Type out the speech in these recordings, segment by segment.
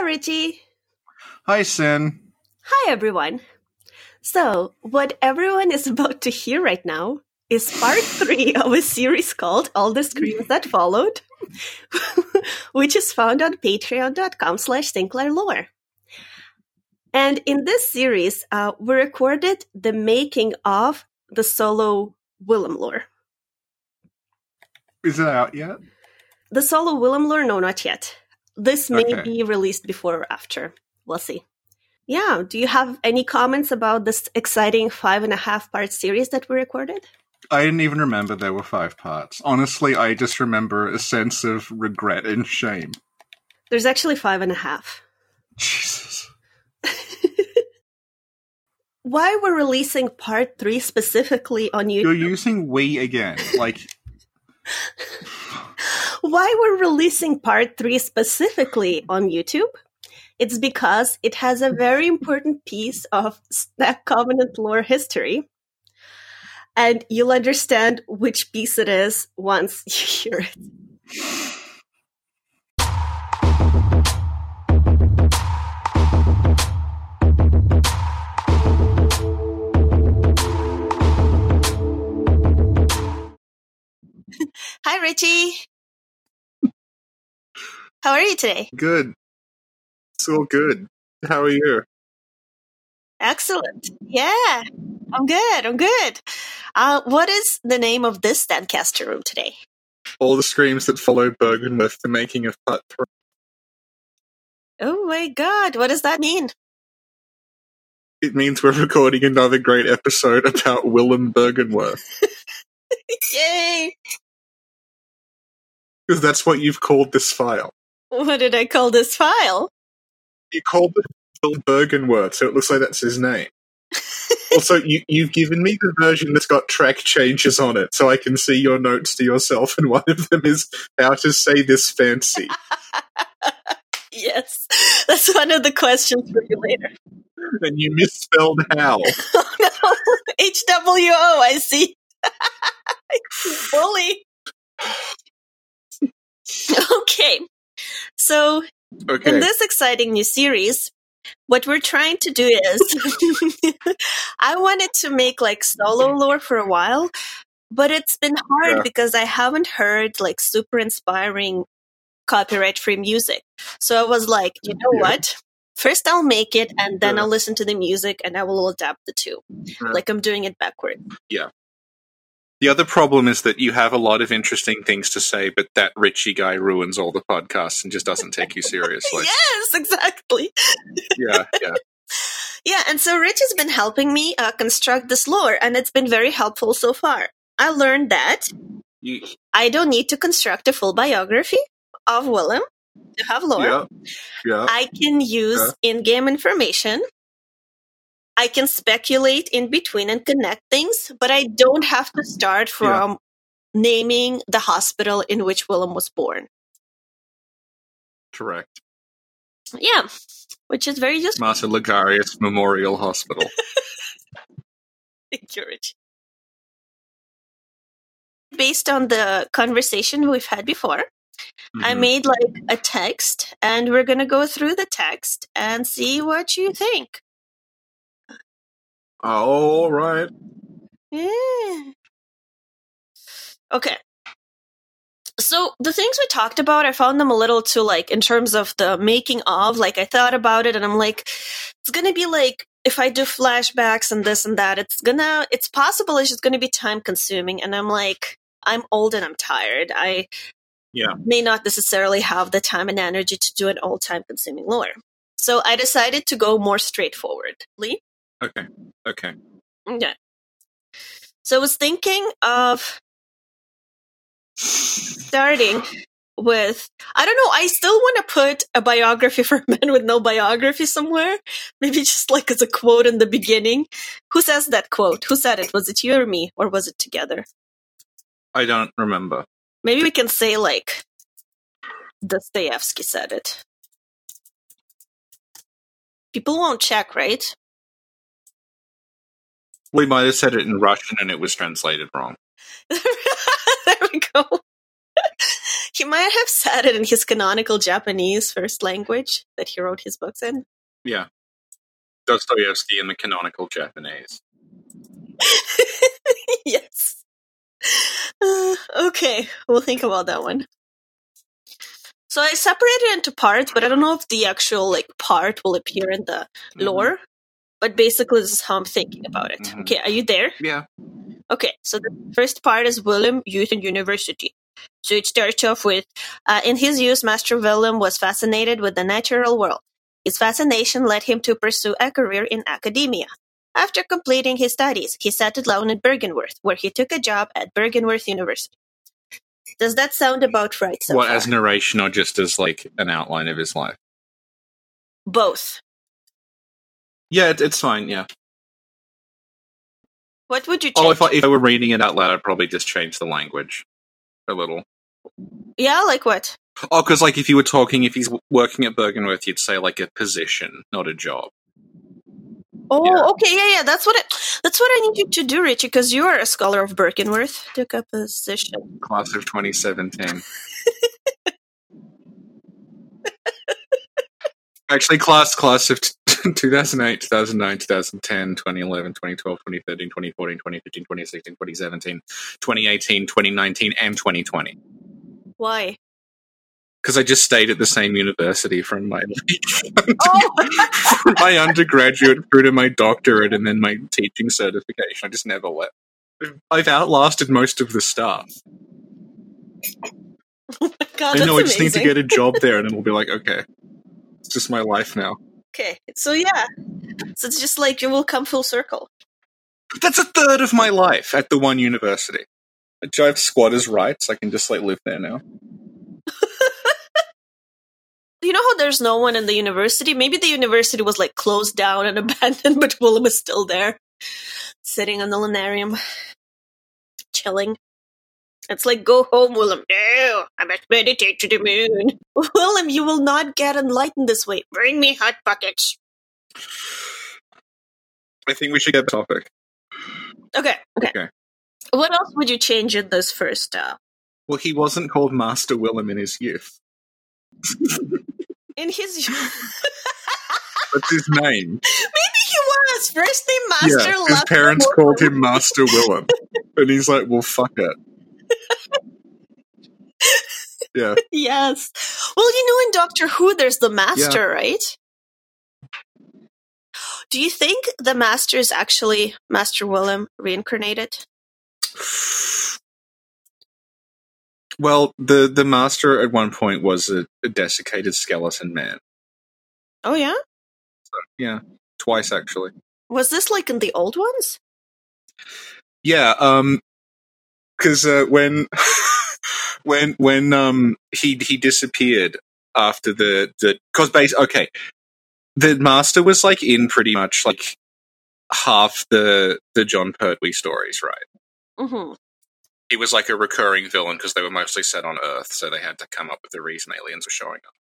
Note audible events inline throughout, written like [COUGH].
Hi, Richie. Hi, Sin. Hi, everyone. So, what everyone is [LAUGHS] about to hear right now is part [LAUGHS] three of a series called All the Screams That Followed, [LAUGHS] which is found on patreon.com slash Lore. And in this series, uh, we recorded the making of the solo Willem lore. Is it out yet? The solo Willem lore? No, not yet. This may Okay. be released before or after. We'll see. Yeah. Do you have any comments about this exciting five and a half part series that we recorded? I didn't even remember there were five parts. Honestly, I just remember a sense of regret and shame. There's actually five and a half. Jesus. [LAUGHS] Why we're releasing part three specifically on YouTube? You're using we again. Like, [LAUGHS] Why we're releasing part three specifically on YouTube? It's because it has a very important piece of Snack Covenant lore history. And you'll understand which piece it is once [LAUGHS] you hear it. Hi, Richie. How are you today? Good. So good. How are you? Excellent. Yeah, I'm good. I'm good. Uh, what is the name of this Stancaster room today? All the screams that follow Byrgenwerth, the making of part three. Oh my god, what does that mean? It means we're recording another great episode about Willem Byrgenwerth. [LAUGHS] Yay! Because that's what you've called this file. What did I call this file? You called it Byrgenwerth, so it looks like that's his name. also, you, you've given me the version that's got track changes on it, so I can see your notes to yourself, and one of them is how to say this fancy. [LAUGHS] Yes, that's one of the questions for you later. and you misspelled how. [LAUGHS] Oh no, HWO, [LAUGHS] I see. Bully. okay, so Okay. in this exciting new series, what we're trying to do is [LAUGHS] I wanted to make like solo mm-hmm. lore for a while, but it's been hard Yeah. because I haven't heard like super inspiring copyright free music. So I was like, you know Yeah. what? First I'll make it and then Yeah. I'll listen to the music and I will adapt the two. Yeah. Like I'm doing it backward. The other problem is that you have a lot of interesting things to say, but that Richie guy ruins all the podcasts and just doesn't take you seriously. [LAUGHS] yes, exactly. yeah, yeah. [LAUGHS] Yeah, and so Rich has been helping me uh, construct this lore, and it's been very helpful so far. I learned that You, I don't need to construct a full biography of Willem to have lore. yeah, yeah. I can use in game information. I can speculate in between and connect things, but I don't have to start from naming the hospital in which Willem was born. Correct. Yeah, which is very useful. Martyr Logarius Memorial Hospital. [LAUGHS] Thank you, Rich. Based on the conversation we've had before, I Mhm. made like a text, and we're gonna go through the text and see what you think. All right. Yeah. Okay. So the things we talked about, I found them a little too like in terms of the making of. Like I thought about it, and I'm like, it's gonna be like if I do flashbacks and this and that, it's gonna, it's possible it's just gonna be time consuming. And I'm like, I'm old and I'm tired. I Yeah. may not necessarily have the time and energy to do an all time consuming lore. So I decided to go more straightforwardly. Okay. Okay. Okay. So I was thinking of starting with I don't know, I still want to put a biography [LAUGHS] for a man with no biography somewhere. Maybe just like as a quote in the beginning. Who says that quote? Who said it? Was it you or me? Or was it together? I don't remember. Maybe we can say like Dostoevsky said it. People won't check, right? We might have said it in Russian and it was translated wrong. [LAUGHS] there we go. [LAUGHS] He might have said it in his canonical Japanese first language that he wrote his books in. Yeah. Dostoevsky in the canonical Japanese. [LAUGHS] yes. Uh, [SIGHS] okay, we'll think about that one. So I separated it into parts, but I don't know if the actual like part will appear in the Mhm. lore. But basically, this is how I'm thinking about it. Mhm. Okay, are you there? Yeah. Okay, so the first part is William Youth and University. So it starts off with uh, In his youth, Master William was fascinated with the natural world. His fascination led him to pursue a career in academia. After completing his studies, he settled down in Byrgenwerth, where he took a job at Byrgenwerth University. Does that sound about right so what, far? as narration or just as like an outline of his life? Both. Yeah, it, it's fine, yeah. What would you change? Oh, if I, if I were reading it out loud, I'd probably just change the language a little. yeah, like what? Oh, because like if you were talking, if he's working at Byrgenwerth, you'd say like a position, not a job. Oh, Yeah. okay, yeah, yeah. That's what it, that's what I need you to do, Richie, because you are a scholar of Byrgenwerth. Took a position. Class of 2017. [LAUGHS] Actually, class class of t- [LAUGHS] 2008, 2009, 2010, 2011, 2012, 2013, 2014, 2015, 2016, 2017, 2018, 2019, and 2020. Why? Because I just stayed at the same university from my [LAUGHS] Oh, from my undergraduate through to my doctorate and then my teaching certification. I just never left. I've outlasted most of the staff. [LAUGHS] Oh my God, I know I just need to get a job there, and it'll be like, okay, it's just my life now. Okay, so yeah, so it's just like you will come full circle. That's a third of my life at the one university. I have squatters' rights. I can just like live there now. [LAUGHS] You know how there's no one in the university? Maybe the university was like closed down and [LAUGHS] abandoned, but Willem is still there, sitting on the lunarium, chilling. It's like, go home, Willem. No, I must meditate to the moon. [LAUGHS] Willem, you will not get enlightened this way. Bring me hot buckets. I think we should get the topic. Okay, okay. Okay. What else would you change in this first? Uh, Well, he wasn't called Master Willem in his youth. [LAUGHS] in his, youth. [LAUGHS] That's his name. Maybe he was first name Master. yeah, his parents name called him Master Willem, and he's like, "Well, fuck it." Yeah, [LAUGHS] Yes. Well, you know, in Doctor Who, there's the Master, right? Do you think the Master is actually Master Willem reincarnated? Well, the the master at one point was a, a desiccated skeleton man. Oh, yeah? Yeah, twice actually. Was this like in the old ones? Yeah, um, because uh, when [LAUGHS] when when um he he disappeared after the the because base okay, the master was like in pretty much like half the the Jon Pertwee stories, right? Mm-hmm. He was like a recurring villain because they were mostly set on Earth, so they had to come up with the reason aliens were showing up.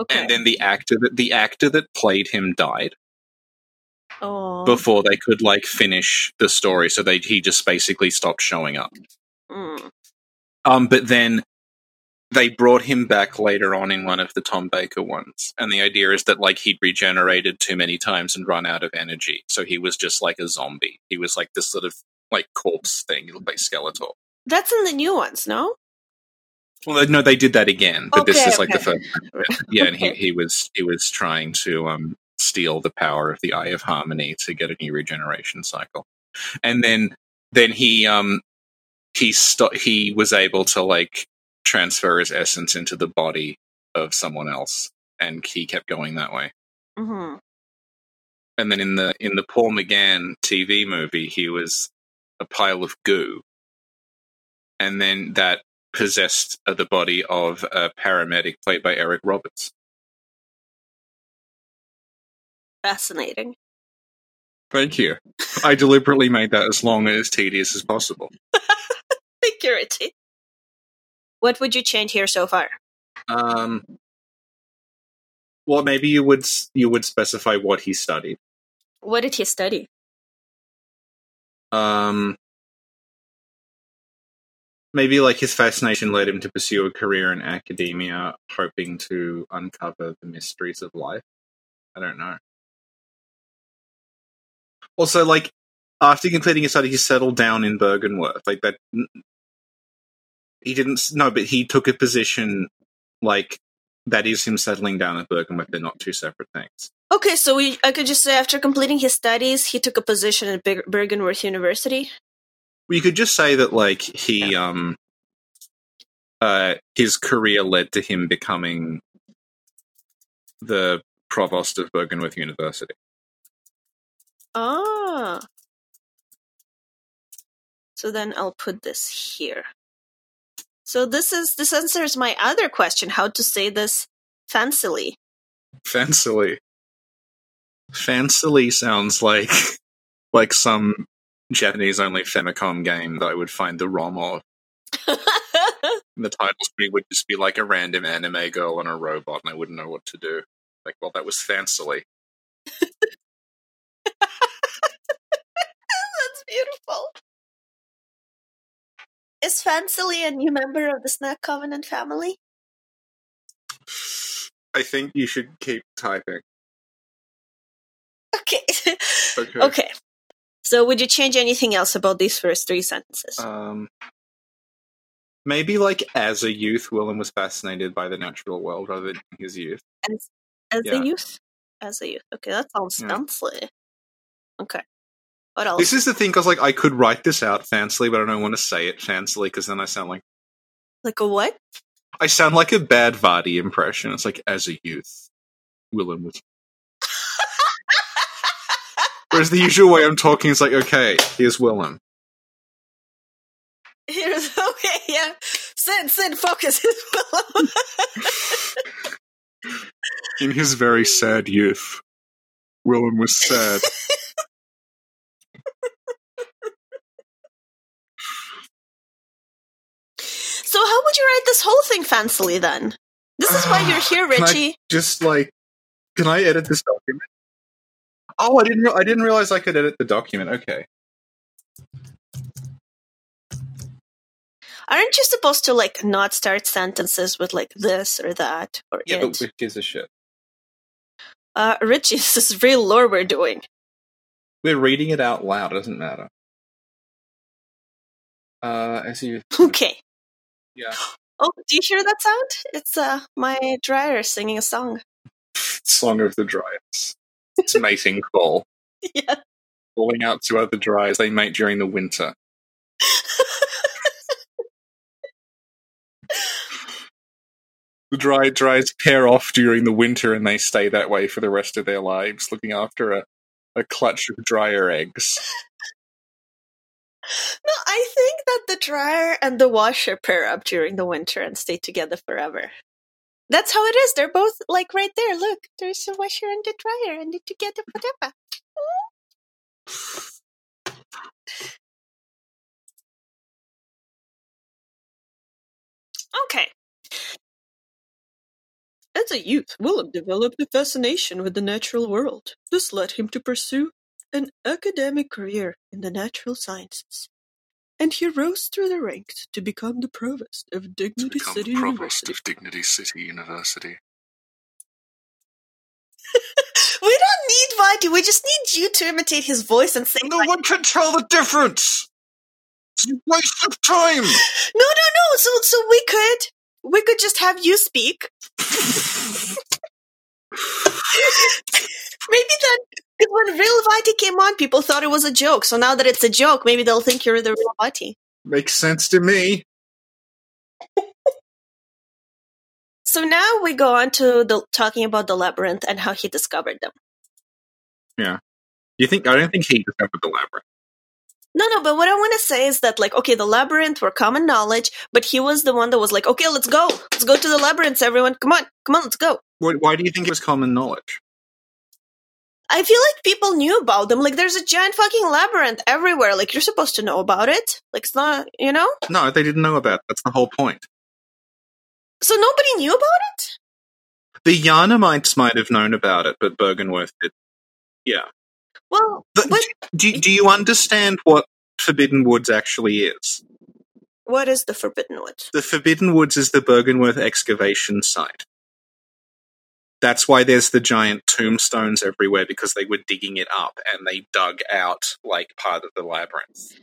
Okay. And then the actor that the actor that played him died oh. before they could like finish the story, so they he just basically stopped showing up. Mm. Um, but then they brought him back later on in one of the Tom Baker ones, and the idea is that like he'd regenerated too many times and run out of energy, so he was just like a zombie. He was like this sort of like corpse thing. Like Skeletor. That's in the new ones, no? Well, no, they did that again, but this is like the okay. first. Yeah, and he, he was he was trying to um steal the power of the Eye of Harmony to get a new regeneration cycle, and then then he um he sto- he was able to like transfer his essence into the body of someone else, and he kept going that way. Mm-hmm. And then in the in the Paul McGann TV movie, he was a pile of goo, and then that possessed uh, the body of a paramedic played by Eric Roberts. Fascinating. Thank you. I deliberately made that as long and as tedious as possible. [LAUGHS] Security. What would you change here so far? Um, well, maybe you would you would specify what he studied. What did he study? Um, maybe like his fascination led him to pursue a career in academia, hoping to uncover the mysteries of life. I don't know. Also, like after completing his study, he settled down in Byrgenwerth. Like that, he didn't. No, but he took a position like that is him settling down at Byrgenwerth. They're not two separate things. Okay, so we, I could just say after completing his studies, he took a position at Ber- Byrgenwerth University. You could just say that like he um uh his career led to him becoming the provost of Byrgenwerth University. Ah. So then I'll put this here. So this is this answers my other question: how to say this fancily. Fancily. Fancily sounds like like some Japanese only Famicom game that I would find the ROM of. [LAUGHS] The title screen would just be like a random anime girl and a robot, and I wouldn't know what to do. Like, well, that was fancily. [LAUGHS] That's beautiful. Is Fancily a new member of the Snack Covenant family? I think you should keep typing. Okay. [LAUGHS] Okay. okay. So would you change anything else about these first three sentences? Um, maybe like as a youth, Willem was fascinated by the natural world rather than his youth. as as yeah. a youth? As a youth. Okay, that sounds Yeah. fancily. Okay. What else? This is the thing, because like I could write this out fancily, but I don't want to say it fancily because then I sound like like a what? I sound like a bad Vardy impression. It's like as a youth, Willem was. [LAUGHS] Whereas the usual way I'm talking is like, okay, here's Willem. Here's [LAUGHS] okay, yeah. Sid, Sid, focus. [LAUGHS] Willem. In his very sad youth, Willem was sad. You write this whole thing fancily then? This is why you're here, Can I Richie. just like, can I edit this document? Oh, I didn't. Re- I didn't realize I could edit the document. Okay. Aren't you supposed to like not start sentences with like this or that or Yeah, it? but which gives a shit? Uh, Richie, [LAUGHS] this is real lore we're doing. We're reading it out loud. It doesn't matter. Uh, as you, [LAUGHS] Okay. Yeah, Oh, do you hear that sound? It's uh my dryer singing a song. Song of the Dryas. It's mating call. [LAUGHS] yeah. calling out to other dryers they mate during the winter. [LAUGHS] The dry dries pair off during the winter and they stay that way for the rest of their lives, looking after a, a clutch of dryer eggs. [LAUGHS] No, I think that the dryer and the washer pair up during the winter and stay together forever. That's how it is. They're both like right there. Look, there's a washer and a dryer, and they're together forever. [SIGHS] Okay. As a youth, Willem developed a fascination with the natural world. This led him to pursue an academic career in the natural sciences. And he rose through the ranks to become the provost of Dignity City provost University. of Dignity City University. [LAUGHS] We don't need Vati, we just need you to imitate his voice and sing No like one can tell the difference! It's a waste of time! [LAUGHS] No, no, no. So, so we could, we could just have you speak. [LAUGHS] maybe that because when real Vati came on, people thought it was a joke. So now that it's a joke, maybe they'll think you're the real Vati. Makes sense to me. [LAUGHS] So now we go on to the talking about the labyrinth and how he discovered them. Yeah. You think I don't think he discovered the labyrinth. No, no, but what I want to say is that, like, okay, the labyrinth were common knowledge, but he was the one that was like, okay, let's go. Let's go to the labyrinths, everyone. Come on. Come on, let's go. Why, why do you think it was common knowledge? I feel like people knew about them. Like, there's a giant fucking labyrinth everywhere. Like, you're supposed to know about it. Like, it's not, you know? No, they didn't know about it. That's the whole point. So nobody knew about it? The Yharnamites might have known about it, but Byrgenwerth did. Yeah. Well, But but do, do you understand what Forbidden Woods actually is? What is the Forbidden Woods? The Forbidden Woods is the Byrgenwerth excavation site. That's why there's the giant tombstones everywhere because they were digging it up and they dug out like part of the labyrinth.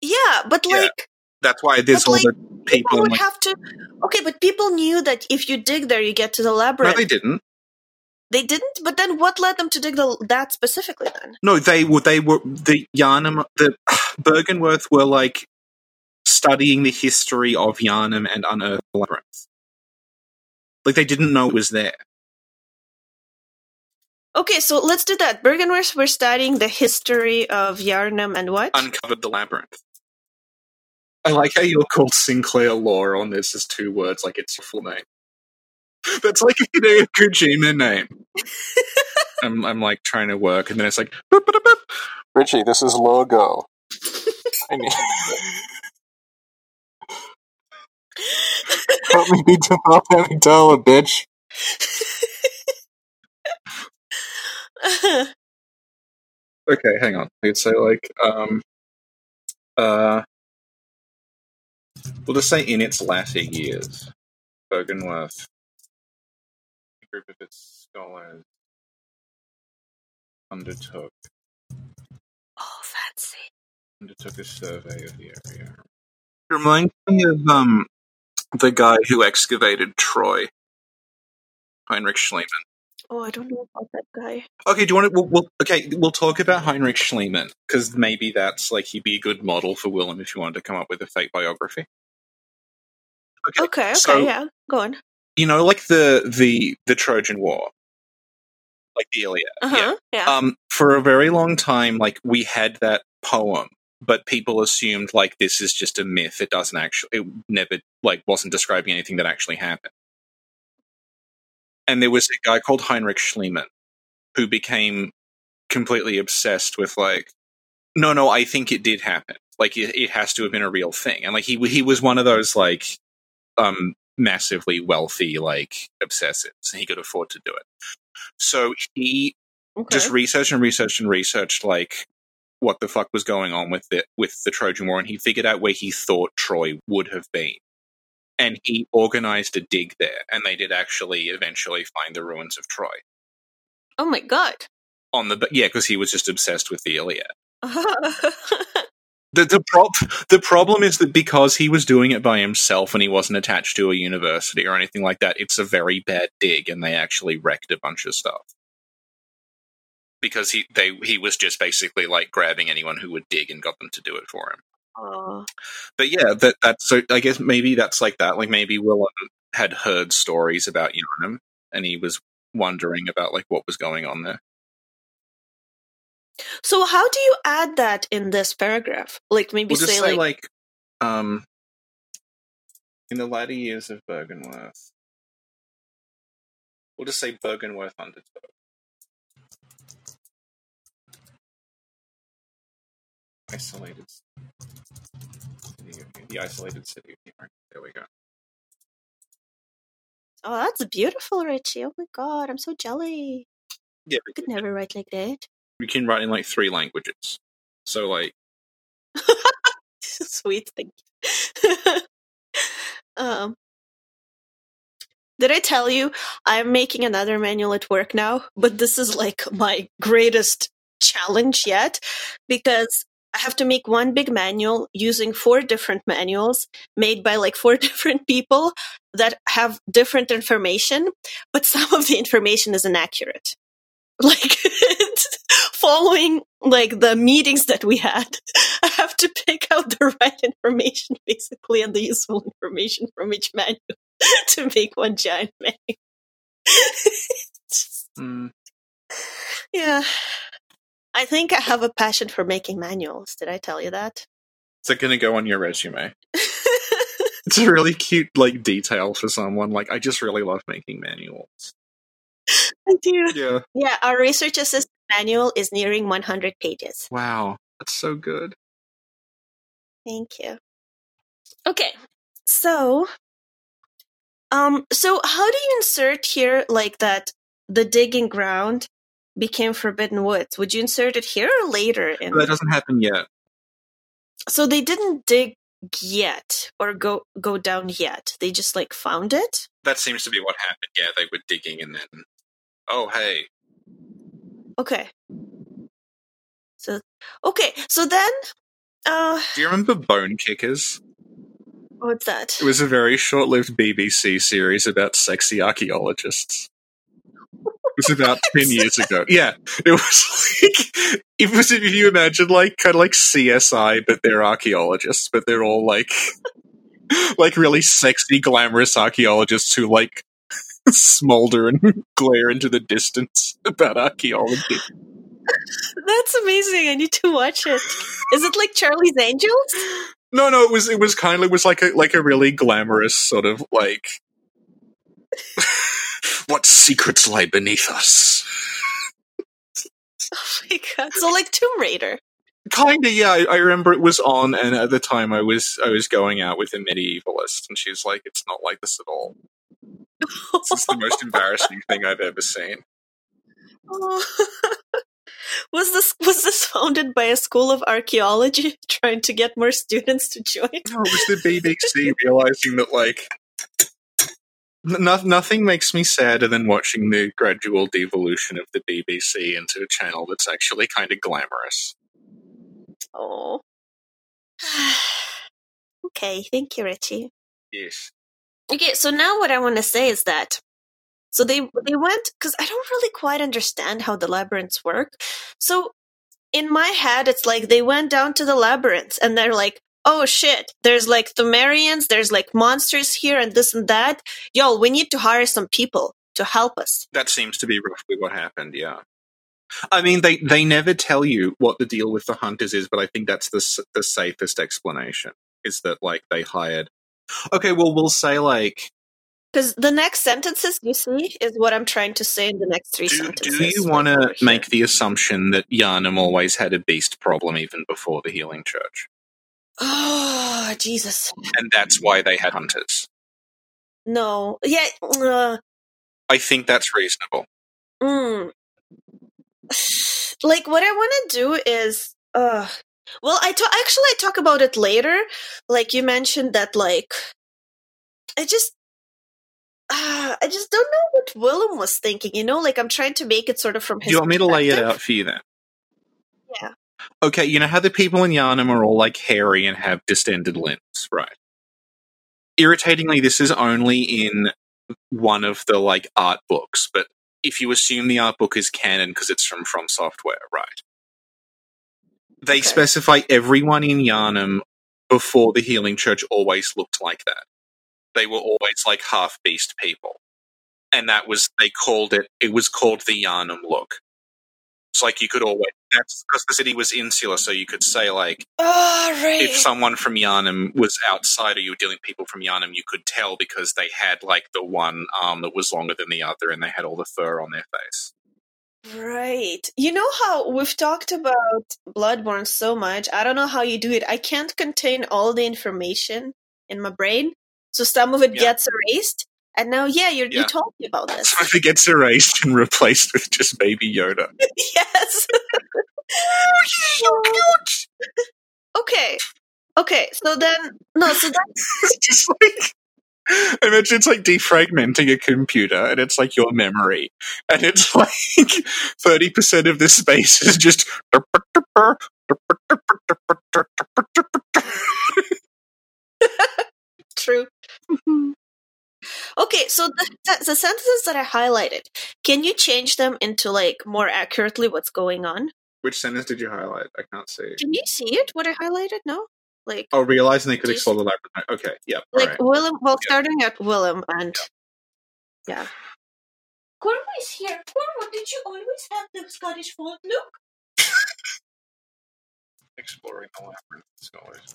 Yeah, but Yeah. like That's why there's all like, the people people. would like, have to. Okay, but people knew that if you dig there, you get to the labyrinth. no, they didn't. They didn't. But then, what led them to dig the, that specifically? Then No, they were. They were the Yharnam. The [SIGHS] Byrgenwerth were like studying the history of Yharnam and unearthed the labyrinth. Like they didn't know it was there. Okay, so let's do that. Bergenverse, we're studying the history of Yharnam and what? Uncovered the labyrinth. I like how you're called Sinclair Lore on this as two words, like it's your full name. That's like a Hideo Kojima name. [LAUGHS] I'm, I'm like trying to work, and then it's like, boop, boop, boop. Richie, this is logo. I need. [LAUGHS] Help me be Jamal Amygdala, bitch. [LAUGHS] [LAUGHS] okay, hang on. I'd say like, um, uh, we'll just say in its latter years, Byrgenwerth, a group of its scholars undertook oh, fancy. undertook a survey of the area. It reminds me of um the guy who excavated Troy, Heinrich Schliemann. Oh, I don't know about that guy. Okay, do you want to? We'll, we'll, okay, we'll talk about Heinrich Schliemann because maybe that's like he'd be a good model for Willem if you wanted to come up with a fake biography. Okay, Okay, okay, so yeah, go on. you know, like the the the Trojan War, like the Iliad. Uh huh. Yeah. Um, for a very long time, like we had that poem, but people assumed like this is just a myth. It doesn't actually, it never like wasn't describing anything that actually happened. And there was a guy called Heinrich Schliemann who became completely obsessed with like, no, no, I think it did happen. Like it, it has to have been a real thing. And like he he was one of those like um massively wealthy like obsessives, and he could afford to do it. So he okay. just researched and researched and researched like what the fuck was going on with the with the Trojan War, and he figured out where he thought Troy would have been, and he organized a dig there, and they did actually eventually find the ruins of Troy oh my god. on the yeah, because he was just obsessed with the Iliad. [LAUGHS] The the, prob- the problem is that because he was doing it by himself and he wasn't attached to a university or anything like that, it's a very bad dig, and they actually wrecked a bunch of stuff. Because he they he was just basically like grabbing anyone who would dig and got them to do it for him. But yeah, that that's so I guess maybe that's like that. Like maybe Willem had heard stories about Yharnam and he was wondering about like what was going on there. So how do you add that in this paragraph? Like maybe We'll say, say like, like um in the latter years of Byrgenwerth. We'll just say Byrgenwerth undertook. Isolated the isolated city. There we go. oh, that's beautiful, Richie. Oh my god, I'm so jelly. Yeah, I could never write like that. we can write in like three languages. So like [LAUGHS] Sweet, thank you. [LAUGHS] um, did I tell you I'm making another manual at work now? But this is like my greatest challenge yet because I have to make one big manual using four different manuals made by like four [LAUGHS] different people that have different information, but some of the information is inaccurate. [LAUGHS] Like following like the meetings that we had, [LAUGHS] I have to pick out the right information basically and the useful information from each manual to make one giant manual. Just- mm, yeah. I think I have a passion for making manuals. Did I tell you that? is it gonna go on your resume? [LAUGHS] It's a really cute like detail for someone. Like I just really love making manuals. I do. Yeah. Yeah, our research assistant manual is nearing 100 pages. Wow. That's so good. Thank you. Okay. So, um, so how do you insert here like that the digging ground became forbidden woods? Would you insert it here or later in that doesn't happen yet. So they didn't dig yet or go go down yet. They just like found it. That seems to be what happened. Yeah, they were digging and then, oh hey, Okay. So okay, so then uh do you remember Bonekickers? what's that? It was a very short-lived BBC series about sexy archaeologists. Was about ten years ago. Yeah, it was like it was if you imagine like kind of like CSI, but they're archaeologists, but they're all like like really sexy, glamorous archaeologists who like [LAUGHS] smolder and [LAUGHS] glare into the distance about archaeology. That's amazing. I need to watch it. Is it like Charlie's Angels? No, no, it was it was kind of it was like a like a really glamorous sort of like [LAUGHS] what secrets lie beneath us. [LAUGHS] Oh my god. So like Tomb Raider. Kinda, yeah. I, I remember it was on, and at the time I was I was going out with a medievalist, and she's like, "It's not like this at all. This is the most embarrassing [LAUGHS] thing I've ever seen." Oh. [LAUGHS] was this was this founded by a school of archaeology trying to get more students to join? No, it was the BBC realizing that like n- no- nothing makes me sadder than watching the gradual devolution of the BBC into a channel that's actually kind of glamorous. Oh. [SIGHS] okay, thank you, Richie. Yes. Okay, so now what I want to say is that so they they went because I don't really quite understand how the labyrinths work. So in my head, it's like they went down to the labyrinth and they're like, "Oh shit, there's like Pthumerians, there's like monsters here and this and that. Yo, we need to hire some people to help us." That seems to be roughly what happened. Yeah. I mean, they they never tell you what the deal with the hunters is, but I think that's the the safest explanation. Is that like they hired? Okay, well, we'll say like, Because the next sentences you see is what I'm trying to say in the next three do, sentences. do you want to make the assumption that Yharnam always had a beast problem even before the Healing Church, Oh Jesus! and that's why they had hunters? No, yeah. Uh, I think that's reasonable. Mm. Like what I want to do is, uh, well, I actually I talk about it later. Like you mentioned that, like I just, uh, I just don't know what Willem was thinking. You know, like I'm trying to make it sort of from his. Do you want me to lay it out for you then? Yeah. Okay, you know how the people in Yharnam are all like hairy and have distended limbs, right? Irritatingly, this is only in one of the like art books, but if you assume the art book is canon because it's from From Software, right? They Okay. specify everyone in Yharnam before the Healing Church always looked like that. They were always like half beast people. And that was, they called it, it was called the Yharnam look. It's like you could always, that's because the city was insular, so you could say like, Oh, right. if someone from Yharnam was outside or you were dealing with people from Yharnam, you could tell because they had like the one arm that was longer than the other and they had all the fur on their face. Right. You know how we've talked about Bloodborne so much. I don't know how you do it. I can't contain all the information in my brain, so some of it Yeah. gets erased. And now, yeah, you're, you Yeah. told me about this. So it gets erased and replaced with just baby Yoda. [LAUGHS] yes. Oh, [LAUGHS] okay. Okay. So then, no. So that's [LAUGHS] just like imagine it's like defragmenting a computer and it's like your memory. And it's like thirty percent of the space is just true. Mm-hmm. Okay, so the, the, the sentences that I highlighted, can you change them into like more accurately what's going on? Which sentence did you highlight? I can't see. Can you see it? What I highlighted? No, like Oh, realizing they could Do explore the labyrinth. Okay, yeah. like alright. Willem. Well, Yeah. starting at Willem and yeah. Corvo is here. Corvo, did you always have the Scottish font? Look. Exploring the labyrinth is always.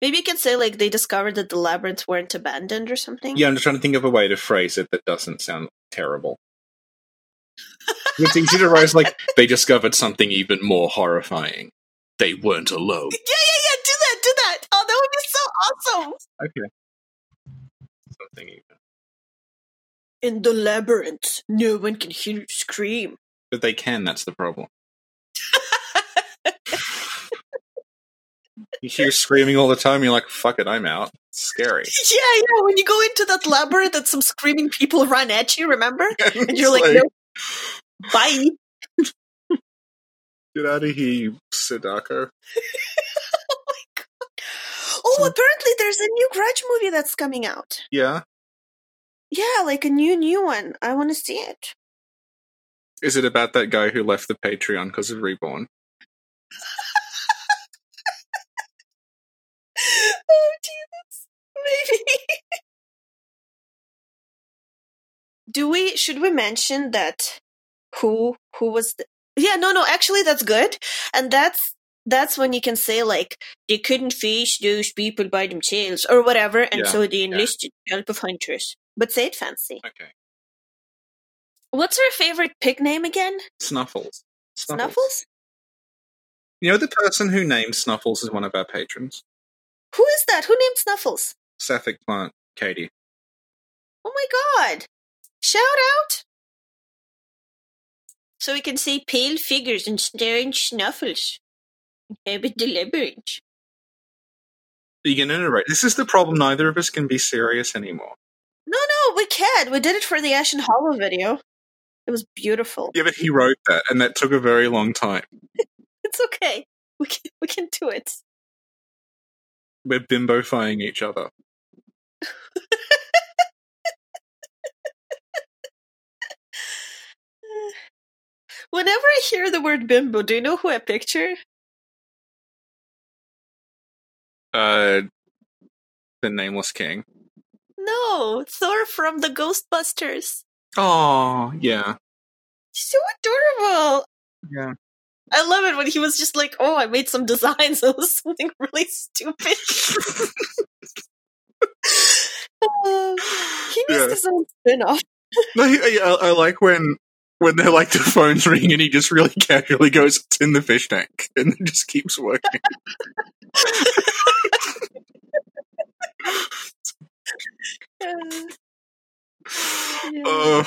Maybe you can say like they discovered that the labyrinths weren't abandoned or something. Yeah, I'm just trying to think of a way to phrase it that doesn't sound terrible. it's easy to write like they discovered something even more horrifying. They weren't alone. [LAUGHS] Yeah, yeah, yeah. Do that. Do that. Oh, that would be so awesome. Okay. Something even. In the labyrinth, no one can hear you scream. But they can, that's the problem. You hear screaming all the time. You're like, "Fuck it, I'm out." It's scary. [LAUGHS] Yeah, yeah. When you go into that labyrinth and some screaming people run at you, remember? [LAUGHS] And you're like, It's no, bye. [LAUGHS] Get out of here, you Sadako. Oh, oh apparently there's a new Grudge movie that's coming out. Yeah. Yeah, like a new, new one. I want to see it. Is it about that guy who left the Patreon because of Reborn? oh, Jesus. Maybe. [LAUGHS] Do we, should we mention that who, who was the, yeah, no, no, actually that's good. And that's, that's when you can say like, they couldn't face those people by themselves or whatever, and Yeah, so they enlisted the help of hunters. But say it fancy. Okay. What's her favorite pig name again? Snuffles. Snuffles? You know the person who named Snuffles is one of our patrons? Who is that? Who named Snuffles? Sapphic Plant, Katie. Oh my god! Shout out! So we can see pale figures and strange snuffles. Inhabit the labyrinth. You to narrate? This is the problem. Neither of us can be serious anymore. No, no, we can. We did it for the Ashen Hollow video. It was beautiful. Yeah, but he wrote that, and that took a very long time. [LAUGHS] It's okay. We can, we can do it. We're bimbofying each other. Whenever I hear the word bimbo, do you know who I picture? Uh, the Nameless King. No, Thor from the Ghostbusters. Oh, yeah. So adorable. Yeah. I love it when he was just like, "Oh, I made some designs. [LAUGHS] It was something really stupid." [LAUGHS] Uh, he needs Yeah. his own spin-off. No, I, I, I like when when they're like the phones ring and he just really casually goes, "It's in the fish tank," and then just keeps working. Uh, [LAUGHS] yeah. Uh,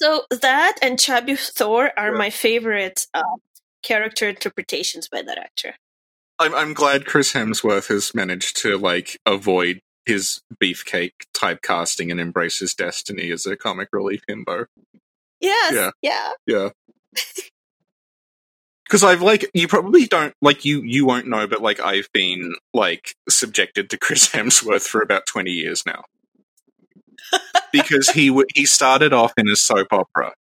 So that and Chubby Thor are Yeah. my favorite uh, character interpretations by that actor. I'm I'm glad Chris Hemsworth has managed to like avoid his beefcake typecasting and embrace his destiny as a comic relief himbo. Yes, Yeah. yeah. Yeah. [LAUGHS] Because I've like you probably don't like you you won't know, but like I've been like subjected to Chris [LAUGHS] Hemsworth for about twenty years now. because he w- he started off in a soap opera,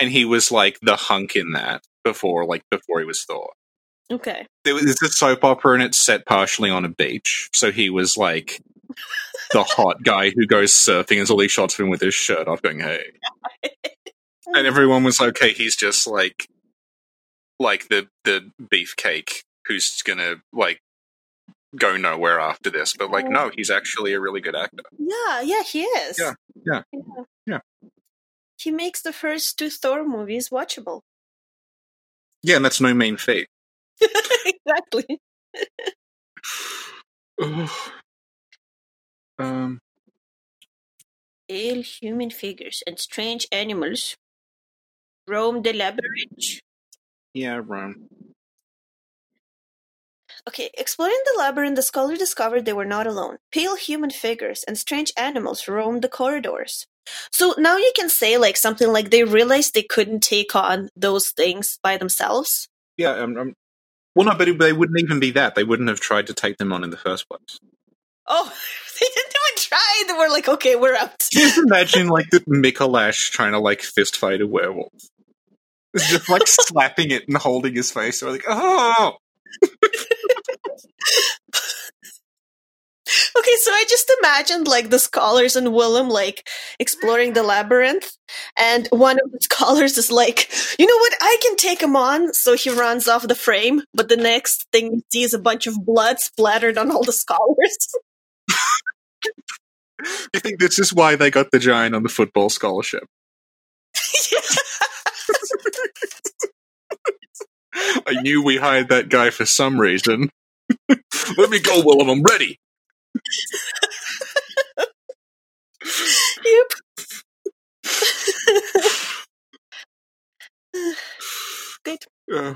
and he was like the hunk in that before like before he was Thor. Okay. There was it's a soap opera and it's set partially on a beach, so he was like the hot guy who goes surfing. There's all these shots of him with his shirt off, going "Hey," [LAUGHS] and everyone was like, "Okay, he's just like like the the beefcake who's gonna like go nowhere after this." But like, no, oh. he's actually a really good actor. Yeah, yeah, he is. Yeah, yeah, yeah. He makes the first two Thor movies watchable. Yeah, and that's no mean feat. [LAUGHS] exactly. um, Pale human figures and strange animals roam the labyrinth. yeah, Rome. Okay, exploring the labyrinth, the scholar discovered they were not alone. Pale human figures and strange animals roamed the corridors. So now you can say like something like they realized they couldn't take on those things by themselves. Yeah, um, um, well, no, but they wouldn't even be that. They wouldn't have tried to take them on in the first place. Oh, [LAUGHS] they didn't even try. They were like, okay, we're out. Just imagine like the Micolash trying to like fist fight a werewolf. It's just like slapping it and holding his face. They're like, oh, Okay, so I just imagined like the scholars and Willem like exploring the labyrinth, and one of the [LAUGHS] scholars is like, you know what, I can take him on. So he runs off the frame, but the next thing you see is a bunch of blood splattered on all the [LAUGHS] scholars. I think this is why they got the giant on the football scholarship. [LAUGHS] I knew we hired that guy for some reason. Let me go, Willem. I'm ready. Yep. Good. Uh,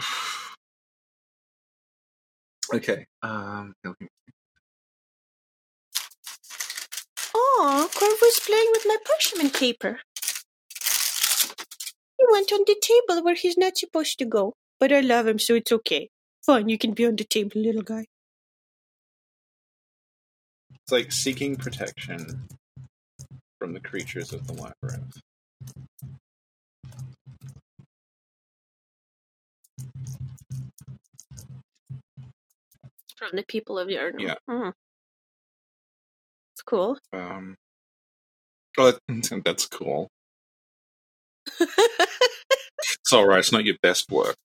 Okay. Um, Oh, Corvo's playing with my parchment paper. He went on the table where he's not supposed to go. But I love him, so it's okay. Fine, you can be on the table, little guy. It's like seeking protection from the creatures of the labyrinth. From the people of Yharnam. Yeah. Hmm. It's cool. Um, that- [LAUGHS] that's cool. [LAUGHS] It's all right. It's not your best work.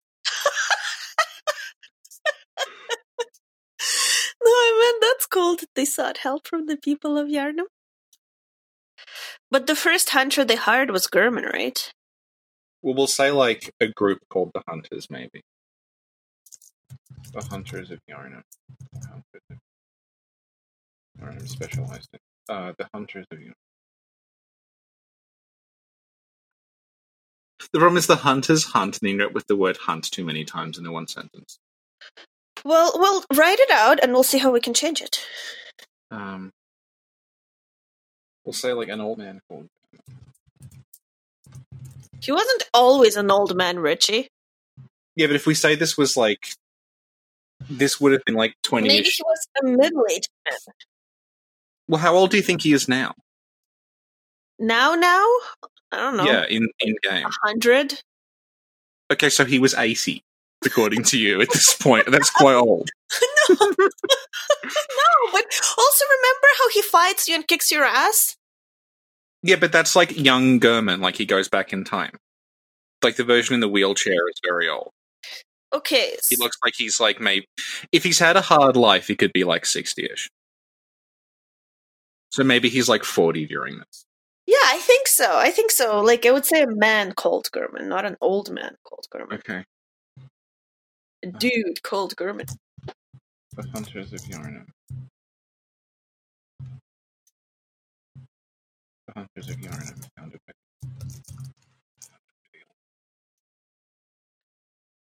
No, I meant that's cool that they sought help from the people of Yharnam. But the first hunter they hired was Gehrman, right? Well, we'll say like a group called the Hunters, maybe. The Hunters of Yharnam. The Hunters of Yharnam specialized in. Uh, the Hunters of Yharnam. The problem is the hunters hunt, and then you end up with the word hunt too many times in the one sentence. Well, we'll write it out and we'll see how we can change it. Um, we'll say like an old man called. He wasn't always an old man, Richie. Yeah, but if we say this was like, this would have been like twenty. Maybe he was a middle-aged man. Well, how old do you think he is now? Now, now? I don't know. Yeah, in in game. A hundred? Okay, so he was eighty, according to you at this point. That's quite old. [LAUGHS] no. no, but also remember how he fights you and kicks your ass? Yeah, but that's like young Gehrman, like he goes back in time. Like the version in the wheelchair is very old. Okay. He looks like he's like maybe if he's had a hard life, he could be like sixty ish. So maybe he's like forty during this. Yeah, I think so. I think so. Like, I would say a man called Gehrman, not an old man called Gehrman. Okay. A dude called Gehrman. The Hunters of Yharnam. The Hunters of Yharnam founded by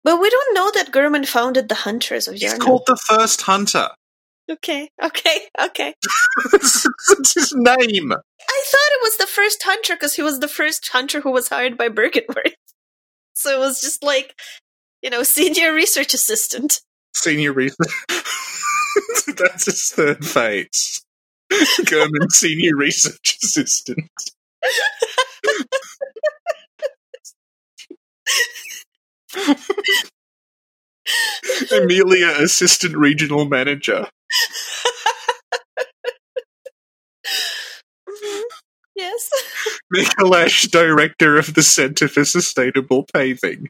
But we don't know that Gehrman founded the Hunters of He's Yharnam. called the First Hunter. Okay, okay, okay. [LAUGHS] That's his name. I thought it was the first hunter because he was the first hunter who was hired by Byrgenwerth. [LAUGHS] So it was just like, you know, [LAUGHS] senior research assistant. Senior research. [LAUGHS] That's his third phase. [LAUGHS] Gehrman Senior Research Assistant. Amelia, Assistant Regional Manager. Mhm. Yes. Micolash, Director of the Center for Sustainable Paving.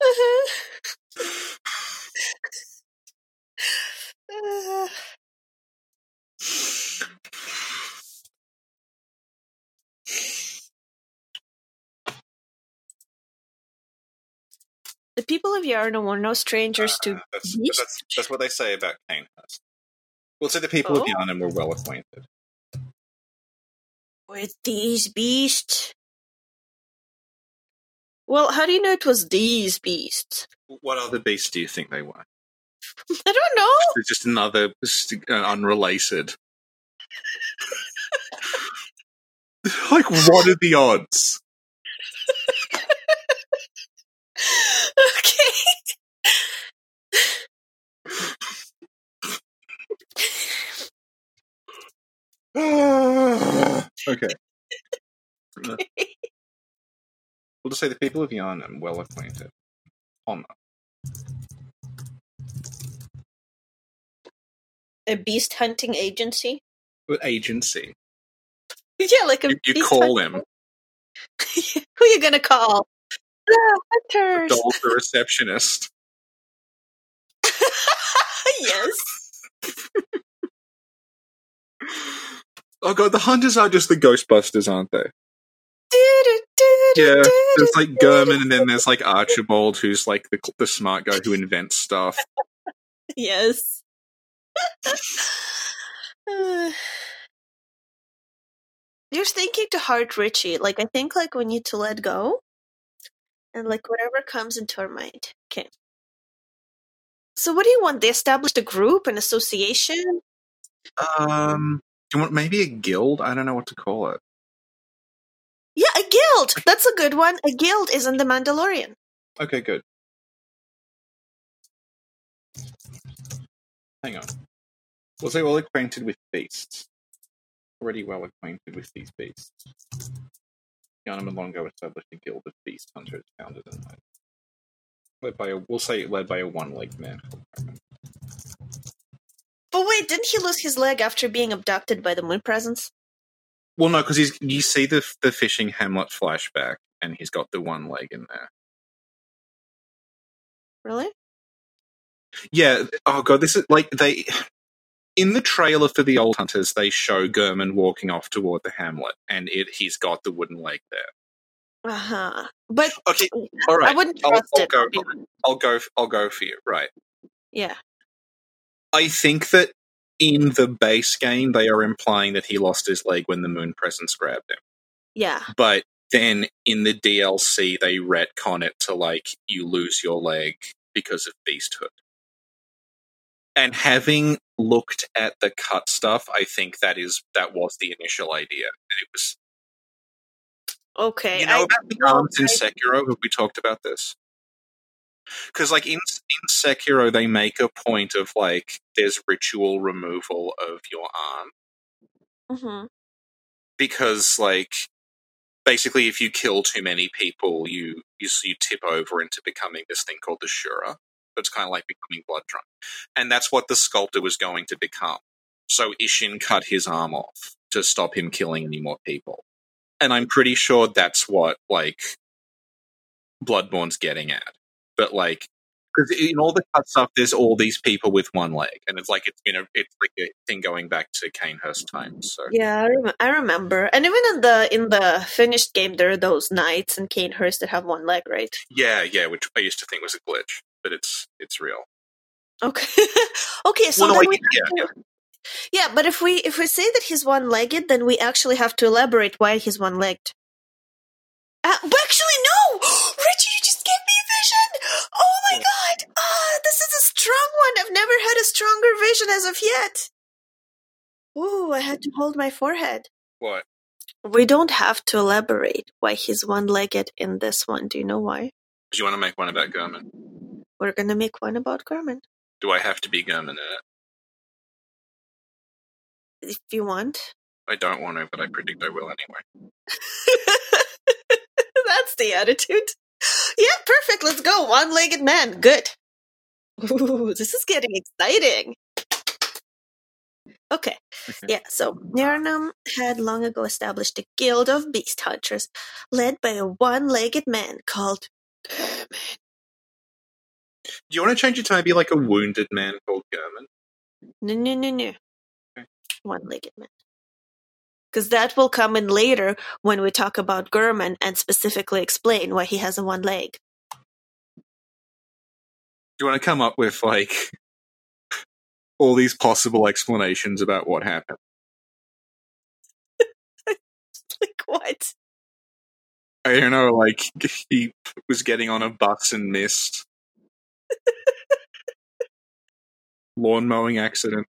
Uh-huh. Uh, the people of Yharnam were no strangers to Uh, that's, beasts. that's, that's what they say about Cainhurst. We'll say the people Oh. of Yharnam were well acquainted. with these beasts. Well, how do you know it was these beasts? What other beasts do you think they were? [LAUGHS] I don't know. It's just another uh, unrelated. [LAUGHS] like, what are the odds? [SIGHS] okay. We'll just say the people of Yharnam well acquainted. Honor. A beast hunting agency? Agency. Yeah, like a You, you beast call hunting- him. [LAUGHS] Who are you gonna call? The hunters. Dolph the receptionist. [LAUGHS] yes. [LAUGHS] Oh god, the hunters are just the Ghostbusters, aren't they? Yeah, Yeah, there's like Gehrman, and then there's like Archibald, who's like the the smart guy who invents stuff. Yes. Uh, [SIGHS] You're thinking to heart Richie. Like I think like we need to let go. And like whatever comes into our mind. Okay. So what do you want? They established a group, an association? Um, do you want maybe a guild? I don't know what to call it. Yeah, a guild. That's a good one. A guild is in the Mandalorian. Okay, good. Hang on. Was they well acquainted with beasts? Already well acquainted with these beasts. Yharnam long ago established a guild of beast hunters founded in life. Led by a, we'll say led by a one-legged man. But wait, didn't he lose his leg after being abducted by the Moon Presence? Well, no, because he's you see the the fishing Hamlet flashback, and he's got the one leg in there. Really? Yeah. Oh god, this is like they in the trailer for the old hunters. They show Gehrman walking off toward the Hamlet, and it he's got the wooden leg there. Uh huh. But Okay, all right. I wouldn't I'll- trust I'll it. go-. I'll go. I'll go for you. Right. Yeah. I think that in the base game they are implying that he lost his leg when the Moon Presence grabbed him, Yeah. but then in the DLC they retcon it to like you lose your leg because of beasthood. And having looked at the cut stuff, I think that is that was the initial idea. It was Okay. you know I, about the arms in Sekiro? Have we talked about this? Because like in in Sekiro, they make a point of like there's ritual removal of your arm Mhm. because like basically if you kill too many people, you you you tip over into becoming this thing called the Shura. So it's kind of like becoming blood drunk, and that's what the sculptor was going to become. So Ishin cut his arm off to stop him killing any more people, and I'm pretty sure that's what like Bloodborne's getting at. But like, because in all the cut stuff, there's all these people with one leg, and it's like it's been a it's like a thing going back to Cainhurst times. So Yeah, I, rem- I remember. And even in the in the finished game, there are those knights and Cainhurst that have one leg, right? yeah, yeah, which I used to think was a glitch, but it's it's real. Okay. [LAUGHS] okay, so Well, no, then we have to, yeah, but if we if we say that he's one legged, then we actually have to elaborate why he's one legged. Uh, but actually, no, I've never had a stronger vision as of yet. Ooh, I had to hold my forehead. What? We don't have to elaborate why he's one legged in this one. Do you know why? Do you want to make one about Gehrman? We're gonna make one about Gehrman. Do I have to be Gehrman in it? If you want. I don't want to, but I predict I will anyway. [LAUGHS] That's the attitude. Yeah, perfect. Let's go. One legged man. Good. Ooh, this is getting exciting. Okay. Yeah, so Yharnam had long ago established a guild of beast hunters led by a one legged man called Gehrman. Do you want to change it to maybe like a wounded man called Gehrman? No, no, no, no. Okay. One legged man. Because that will come in later when we talk about Gehrman and specifically explain why he has a one leg. Do you want to come up with like all these possible explanations about what happened? [LAUGHS] Like, what? I don't know, like he was getting on a bus and missed. [LAUGHS] Lawn mowing accident.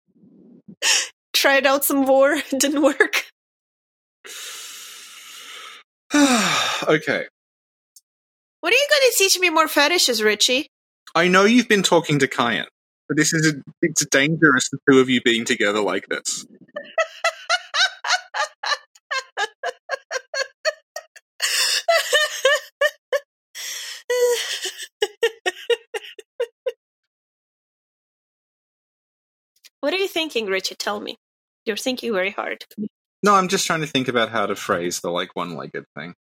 Tried out some war, [LAUGHS] didn't work. [SIGHS] okay. What are you going to teach me more fetishes, Richie? I know you've been talking to Kyan, but this is a, it's dangerous the two of you being together like this. what are you thinking, Richie? Tell me. You're thinking very hard. No, I'm just trying to think about how to phrase the like one-legged thing.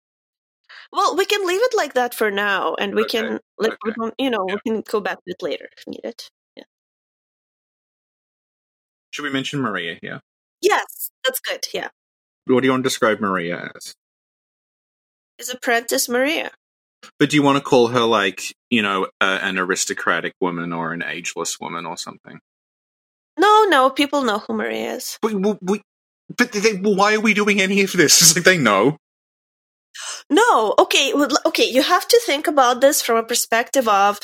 Well, we can leave it like that for now, and we Okay, can, like, we don't, you know, Yeah. we can go back to it later if needed. Yeah. Should we mention Maria here? Yes, that's good. Yeah, What do you want to describe Maria as? is Apprentice Maria. But do you want to call her like you know uh, an aristocratic woman or an ageless woman or something? No, no, people know who Maria is. But, we, we, but they, why are we doing any of this? [LAUGHS] It's like they know. No, okay, well, okay. You have to think about this from a perspective of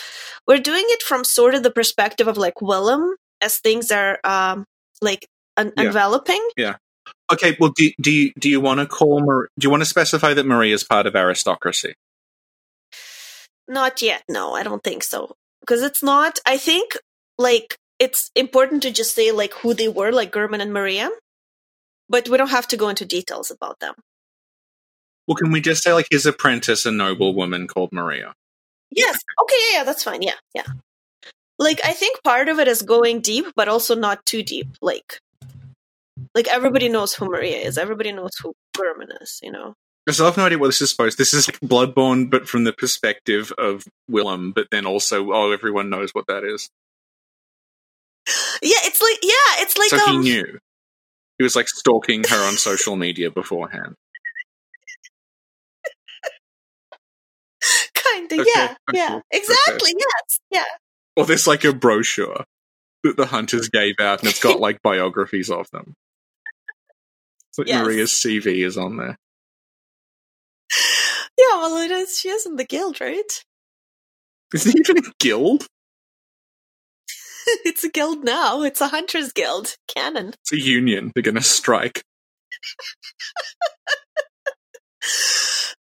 we're doing it from sort of the perspective of like Willem as things are um like un- Yeah. enveloping. Okay, well, do, do you do you want to call Mar- do you want to specify that Marie is part of aristocracy? Not yet. No, I don't think so. Because it's not. I think like it's important to just say like who they were, like Gehrman and Maria. But we don't have to go into details about them. Well, can we just say like his apprentice, a noble woman called Maria? Yes. Okay. Yeah. Yeah. That's fine. Yeah. Yeah. Like I think part of it is going deep, but also not too deep. Like, like everybody knows who Maria is. Everybody knows who Gehrman is. You know. Because I have no idea what this is supposed. This is like Bloodborne, but from the perspective of Willem. But then also, oh, everyone knows what that is. Yeah. It's like yeah. It's like so he um. knew. He was like stalking her on social media beforehand. Okay, Yeah. okay, Yeah. Exactly. Yes. Yeah. Or there's like a brochure that the hunters [LAUGHS] gave out, and it's got like biographies of them. It's like Yes. Maria's CV is on there. Yeah. Well, it is. She is in the guild, right? Is it even a guild? [LAUGHS] it's a guild now. It's a hunters guild. Canon. It's a union. They're gonna strike. [LAUGHS]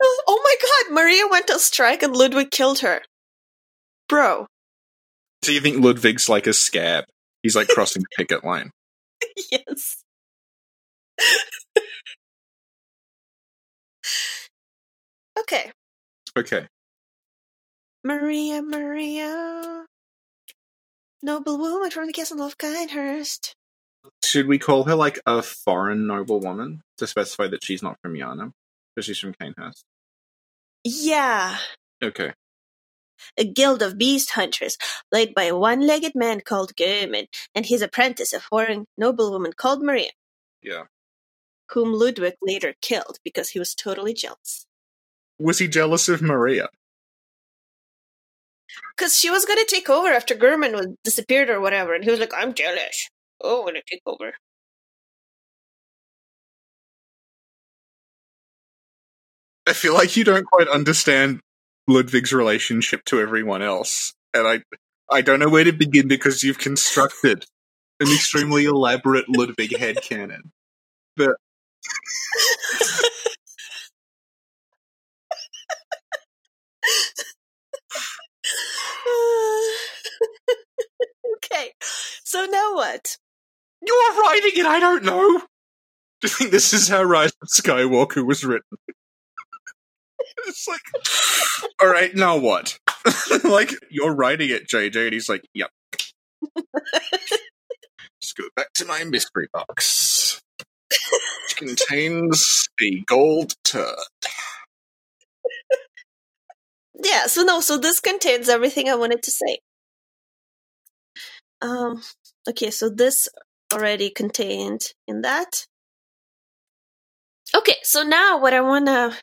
[GASPS] Oh my god, Maria went on strike and Ludwig killed her. Bro. So you think Ludwig's like a scab? He's like crossing the picket line. [LAUGHS] yes. [LAUGHS] okay. Okay. Maria, Maria. Noble woman from the castle of Cainhurst. Should we call her like a foreign noblewoman to specify that she's not from Yharnam? Because she's from Cainhurst. Yeah. Okay. A guild of beast hunters, led by a one legged man called Gehrman, and his apprentice, a foreign noblewoman called Maria, Yeah. whom Ludwig later killed because he was totally jealous. Was he jealous of Maria? Because she was going to take over after Gehrman was disappeared or whatever, and he was like, I'm jealous. Oh, I'm going to take over. I feel like you don't quite understand Ludwig's relationship to everyone else, and I I don't know where to begin because you've constructed an extremely elaborate Ludwig headcanon. But [LAUGHS] okay, so now what? you're writing it, I don't know. Do you think this is how Rise of Skywalker was written? It's like, [LAUGHS] all right, now what? [LAUGHS] like, you're writing it, JJ, and he's like, yep. Let's [LAUGHS] go back to my mystery box, which contains a gold turd. Yeah, so no, so this contains everything I wanted to say. Um, okay, so this already contained in that. Okay, so now what I want to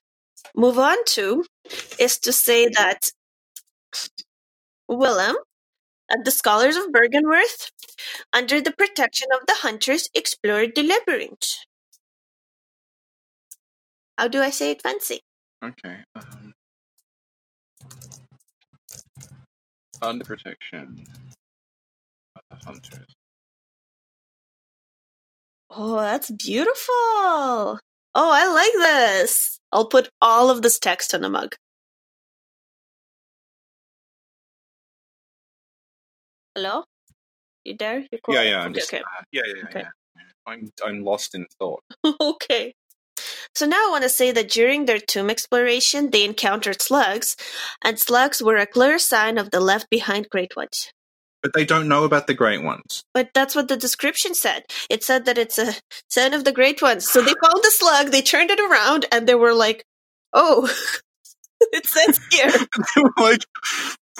move on to is to say that Willem and the scholars of Byrgenwerth, under the protection of the hunters, explored the labyrinth. How do I say it fancy? Okay. Um, under protection of the hunters. Oh, that's beautiful. Oh, I like this. I'll put all of this text on a mug. Hello? You there? You Yeah, yeah, I'm okay, just, okay. uh, yeah, yeah, yeah, Okay. yeah. I'm, I'm lost in thought. [LAUGHS] okay. So now I want to say that during their tomb exploration, they encountered slugs, and slugs were a clear sign of the left behind great ones. But they don't know about the great ones. But that's what the description said. It said that it's a sign of the great ones. So they found the slug, they turned it around, and they were like, oh, [LAUGHS] it says here. [LAUGHS] They were like,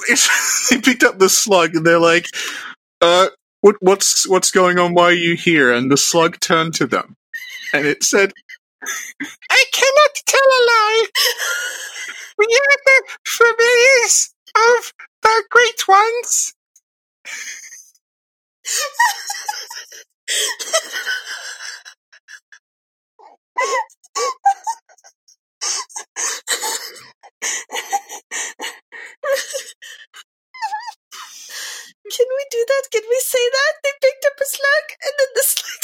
[LAUGHS] they picked up the slug and they're like, uh, what, what's, what's going on? Why are you here? And the slug turned to them and it said, I cannot tell a lie. We are the familiars of the great ones. Can we do that? Can we say that? They picked up a slug and then the slug.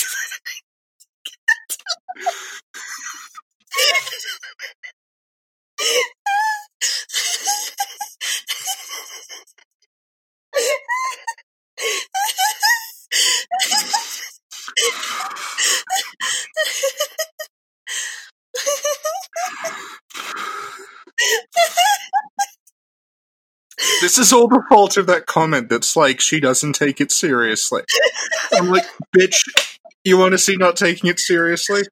[LAUGHS] [LAUGHS] This is all the fault of that comment that's like, she doesn't take it seriously. I'm like, bitch, you want to see not taking it seriously?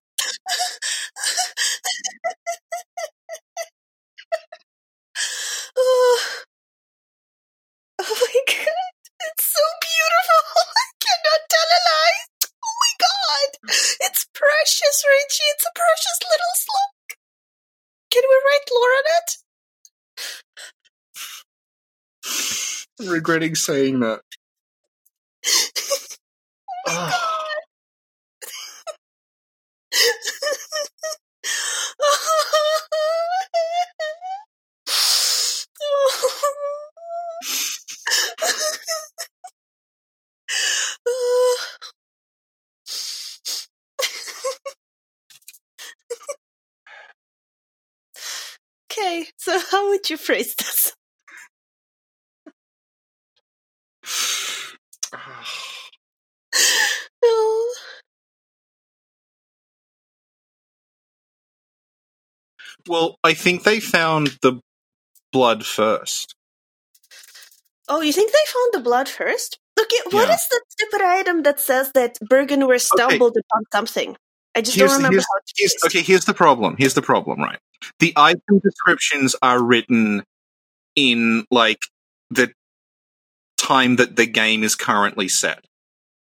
oh. [SIGHS] oh my god, it's so beautiful. [LAUGHS] I cannot tell a lie. Oh my god, it's precious, Richie. It's a precious little slug. Can we write lore on it? I'm regretting saying that. [LAUGHS] Oh Ah. [LAUGHS] okay, so how would you phrase this? Oh, Well, I think they found the blood first. oh, you think they found the blood first? Okay, what Yeah. is the stupid item that says that Byrgenwerth stumbled upon something? I just Here's- don't remember here's- how Here's, okay, here's the problem. Here's the problem, right? The item descriptions are written in like the time that the game is currently set.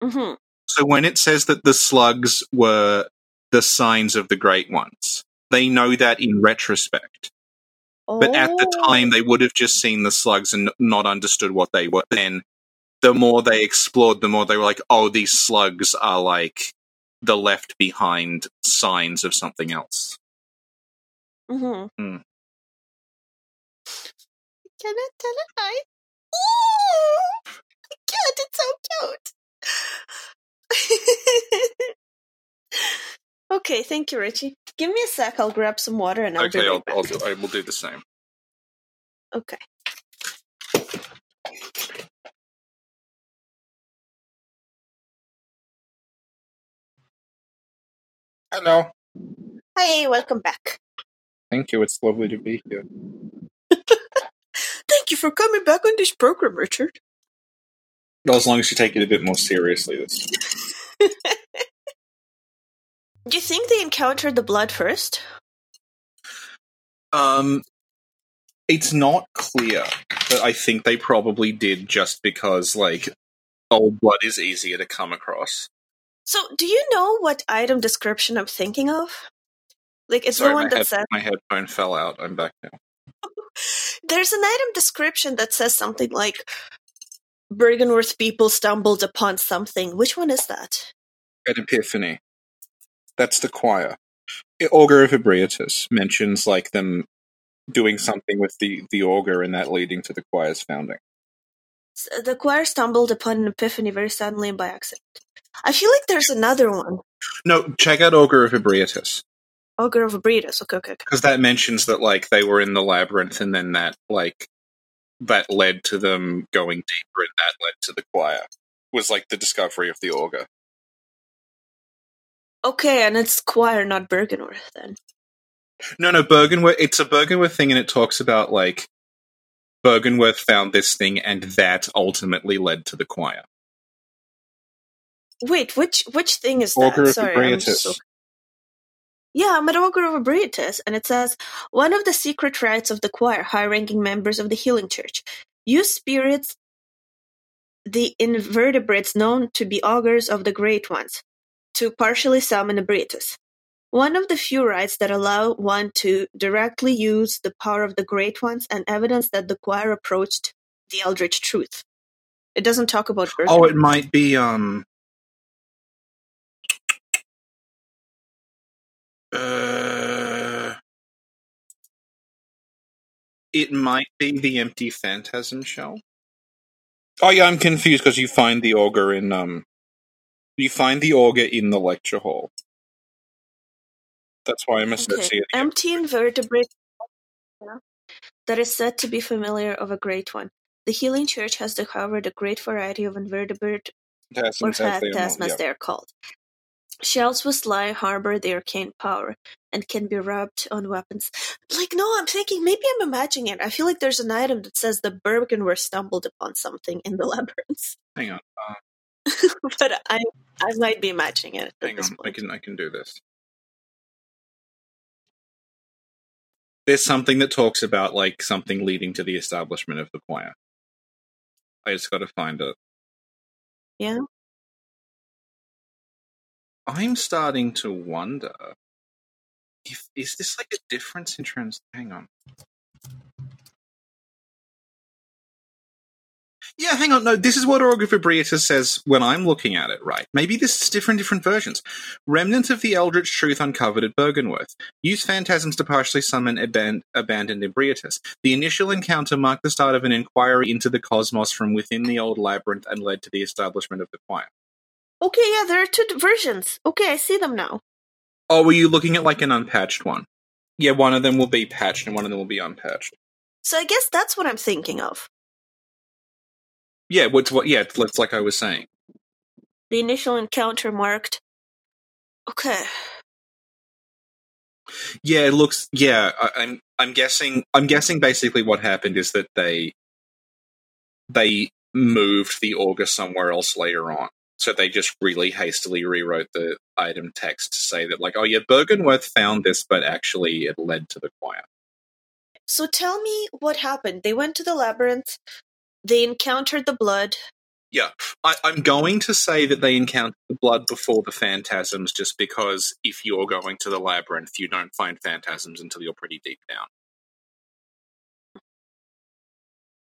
hmm So when it says that the slugs were the signs of the great ones, they know that in retrospect. But at the Oh. time, they would have just seen the slugs and not understood what they were. Then, the more they explored, the more they were like, "Oh, these slugs are like the left behind signs of something else." Mm-hmm. Hmm. Can I tell it hi? Ooh! Cat, it's so cute. [LAUGHS] okay, thank you, Richie. Give me a sec. I'll grab some water and I'll be okay, right I'll, back. I'll do, I will do the same. Okay. Hello. Hi, welcome back. Thank you. It's lovely to be here. [LAUGHS] Thank you for coming back on this program, Richard. Well, as long as you take it a bit more seriously. This. [LAUGHS] Do you think they encountered the blood first? Um, it's not clear, but I think they probably did just because, like, old blood is easier to come across. So, do you know what item description I'm thinking of? Like, it's Sorry, the one that head, says my headphone fell out. I'm back now. [LAUGHS] there's an item description that says something like Byrgenwerth people stumbled upon something. Which one is that? An epiphany. That's the choir. Augur of Ebrietus mentions like them doing something with the the augur, and that leading to the choir's founding. S- The choir stumbled upon an epiphany very suddenly and by accident. I feel like there's another one. No, check out Augur of Ebrietus Augur of. Okay, okay, okay. because that mentions that like they were in the labyrinth, and then that like that led to them going deeper, and that led to the choir. Was like the discovery of the augur. Okay, and it's choir, not Byrgenwerth then. No, no, Byrgenwerth. It's a Byrgenwerth thing, and it talks about like Byrgenwerth found this thing, and that ultimately led to the choir. Wait, which which thing is Augur that? Sorry, I'm so Yeah, I'm at Augur of Ebrietus, and it says one of the secret rites of the choir, high-ranking members of the Healing Church, use spirits, the invertebrates known to be augurs of the Great Ones, to partially summon Ebrietus. One of the few rites that allow one to directly use the power of the Great Ones and evidence that the choir approached the Eldritch Truth. It doesn't talk about Bergen. Oh, it might be um. Uh, it might be the empty phantasm shell. Oh yeah, I'm confused because you find the augur in um. You find the augur in the lecture hall. That's why I'm Okay. associating. it. Empty invertebrate that is said to be familiar of a great one. The Healing Church has discovered a great variety of invertebrate or as they are yeah. they are called. Shells with sly harbor their arcane power and can be rubbed on weapons. Like, no, I'm thinking maybe I'm imagining it. I feel like there's an item that says the Byrgenwerth stumbled upon something in the [LAUGHS] labyrinth, Hang on. Uh, [LAUGHS] but I I might be matching it. Hang on. I can I can do this. There's something that talks about like something leading to the establishment of the choir. I just got to find it. Yeah. I'm starting to wonder if is this like a difference in terms. Hang on. Yeah, hang on. No, this is what Augur of Ebrietus says when I'm looking at it, right? Maybe this is different, different versions. Remnant of the Eldritch Truth uncovered at Byrgenwerth. Use phantasms to partially summon aban- abandoned Ebrietus. The initial encounter marked the start of an inquiry into the cosmos from within the old labyrinth and led to the establishment of the choir. Okay, yeah, there are two versions. Okay, I see them now. Oh, were you looking at like an unpatched one? Yeah, one of them will be patched and one of them will be unpatched. So I guess that's what I'm thinking of. Yeah, what's what? Yeah, it's like I was saying. The initial encounter marked. Okay. Yeah, it looks. Yeah, I, I'm. I'm guessing. I'm guessing. Basically, what happened is that they they moved the augur somewhere else later on. So they just really hastily rewrote the item text to say that, like, oh yeah, Byrgenwerth found this, but actually it led to the choir. So tell me what happened. They went to the labyrinth. They encountered the blood. Yeah, I, I'm going to say that they encountered the blood before the phantasms, just because if you're going to the labyrinth, you don't find phantasms until you're pretty deep down.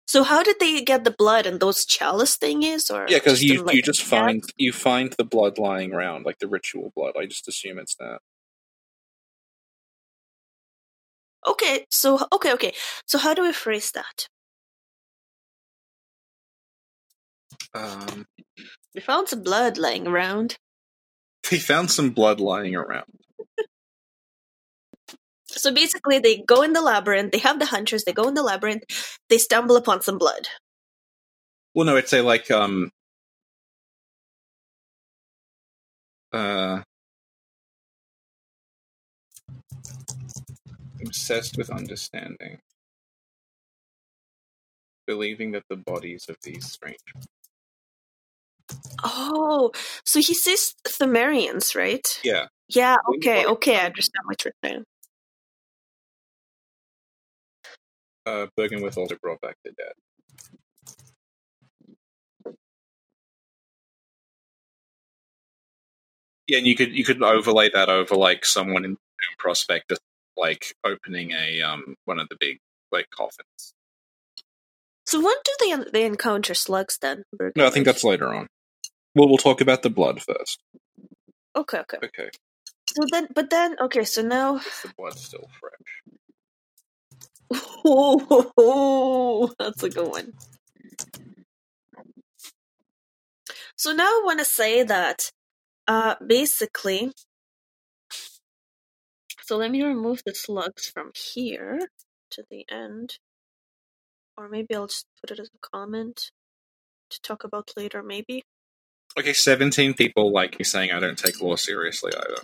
So how did they get the blood and those chalice thingies? Or Yeah, because you like, you just find you find the blood lying around, like the ritual blood. I just assume it's that. Okay, so okay, okay. So how do we phrase that? Um, We found some blood lying around. [LAUGHS] they found some blood lying around. So basically, they go in the labyrinth. They have the hunters. They go in the labyrinth. They stumble upon some blood. Well, no, it's a like um, uh, obsessed with understanding, believing that the bodies of these strange. Oh, so he says Pthumerians, right? Yeah, Yeah. Okay. Okay. I understand what you're saying. uh, Byrgenwerth also brought back the dead. Yeah, and you could you could overlay that over like someone in Prospectus, like opening a um one of the big like coffins. So when do they they encounter slugs then? No, I think that's later on. Well, we'll talk about the blood first. okay. Okay. Okay, So then, but then, okay. So now, is the blood still fresh? oh, [LAUGHS] that's a good one. So now I want to say that, uh, basically. So let me remove the slugs from here to the end, or maybe I'll just put it as a comment to talk about later. Maybe. Okay, seventeen people like me saying I don't take law seriously either.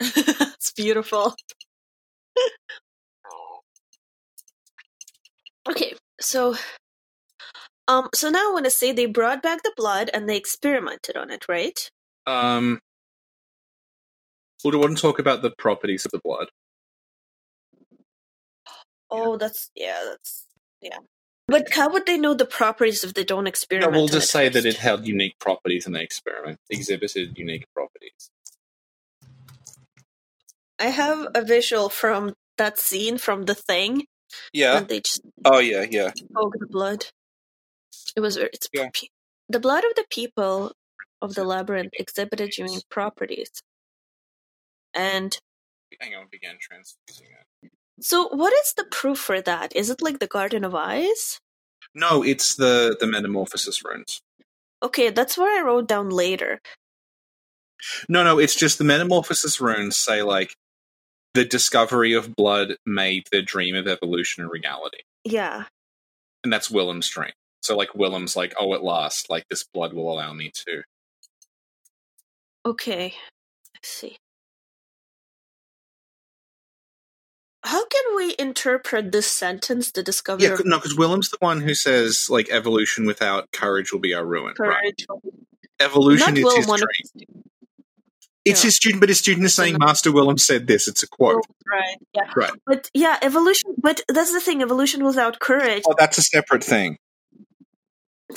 [LAUGHS] it's beautiful. [LAUGHS] okay, so um so now I want to say they brought back the blood and they experimented on it, right? Um, well, do you want to talk about the properties of the blood? Oh, that's yeah, that's yeah. But how would they know the properties if they don't No, experiment? we'll just say that it held unique properties in the experiment, exhibited unique properties. I have a visual from that scene from the thing Yeah. they just Oh, yeah, yeah. spoke the blood. It was very, it's Yeah. the blood of the people of the labyrinth exhibited unique properties. And Hang on, began transfusing it. So what is the proof for that? Is it like the Garden of Eyes? No, it's the the metamorphosis runes. Okay, that's what I wrote down later. No, no, it's just the metamorphosis runes say like the discovery of blood made the dream of evolution a reality, Yeah. and that's Willem's dream. So like Willem's like, oh, at last, like this blood will allow me to Okay. Let's see. How can we interpret this sentence, the discovery Yeah, no, because Willem's the one who says like evolution without courage will be our ruin. Right? courage? Evolution Not is Willem, his dream. It's Yeah. his student, but his student is saying Master Willem said this. It's a quote. Oh, right. Yeah. Right. But yeah, evolution. But that's the thing. Evolution without courage. Oh, that's a separate thing. [SIGHS]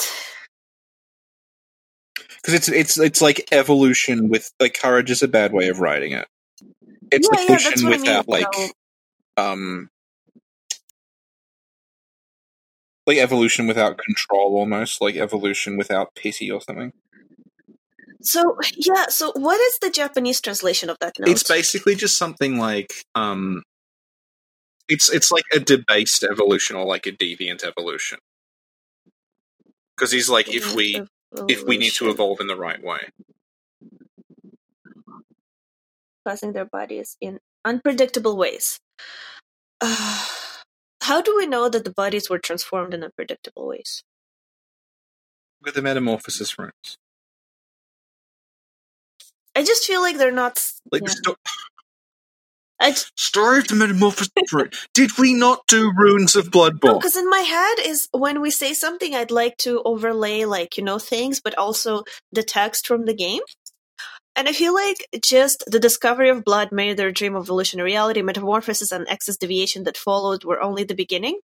Because it's it's it's like evolution with like courage is a bad way of writing it. It's yeah, yeah, evolution that's what I mean. without like um like evolution without control almost like evolution without pity or something So yeah, so what is the Japanese translation of that note? it's basically just something like um it's it's like a debased evolution or like a deviant evolution because he's like if we if we need to evolve in the right way causing their bodies in unpredictable ways. Uh, [SIGHS] how do we know that the bodies were transformed in unpredictable ways? with the metamorphosis runes I just feel like they're not. like yeah. the sto- I just, [SIGHS] story of the metamorphosis rune did we not do runes of bloodborne because in my head is when we say something, I'd like to overlay like you know things, but also the text from the game. And I feel like just the discovery of blood made their dream of evolution a reality. Metamorphosis and excess deviation that followed were only the beginning.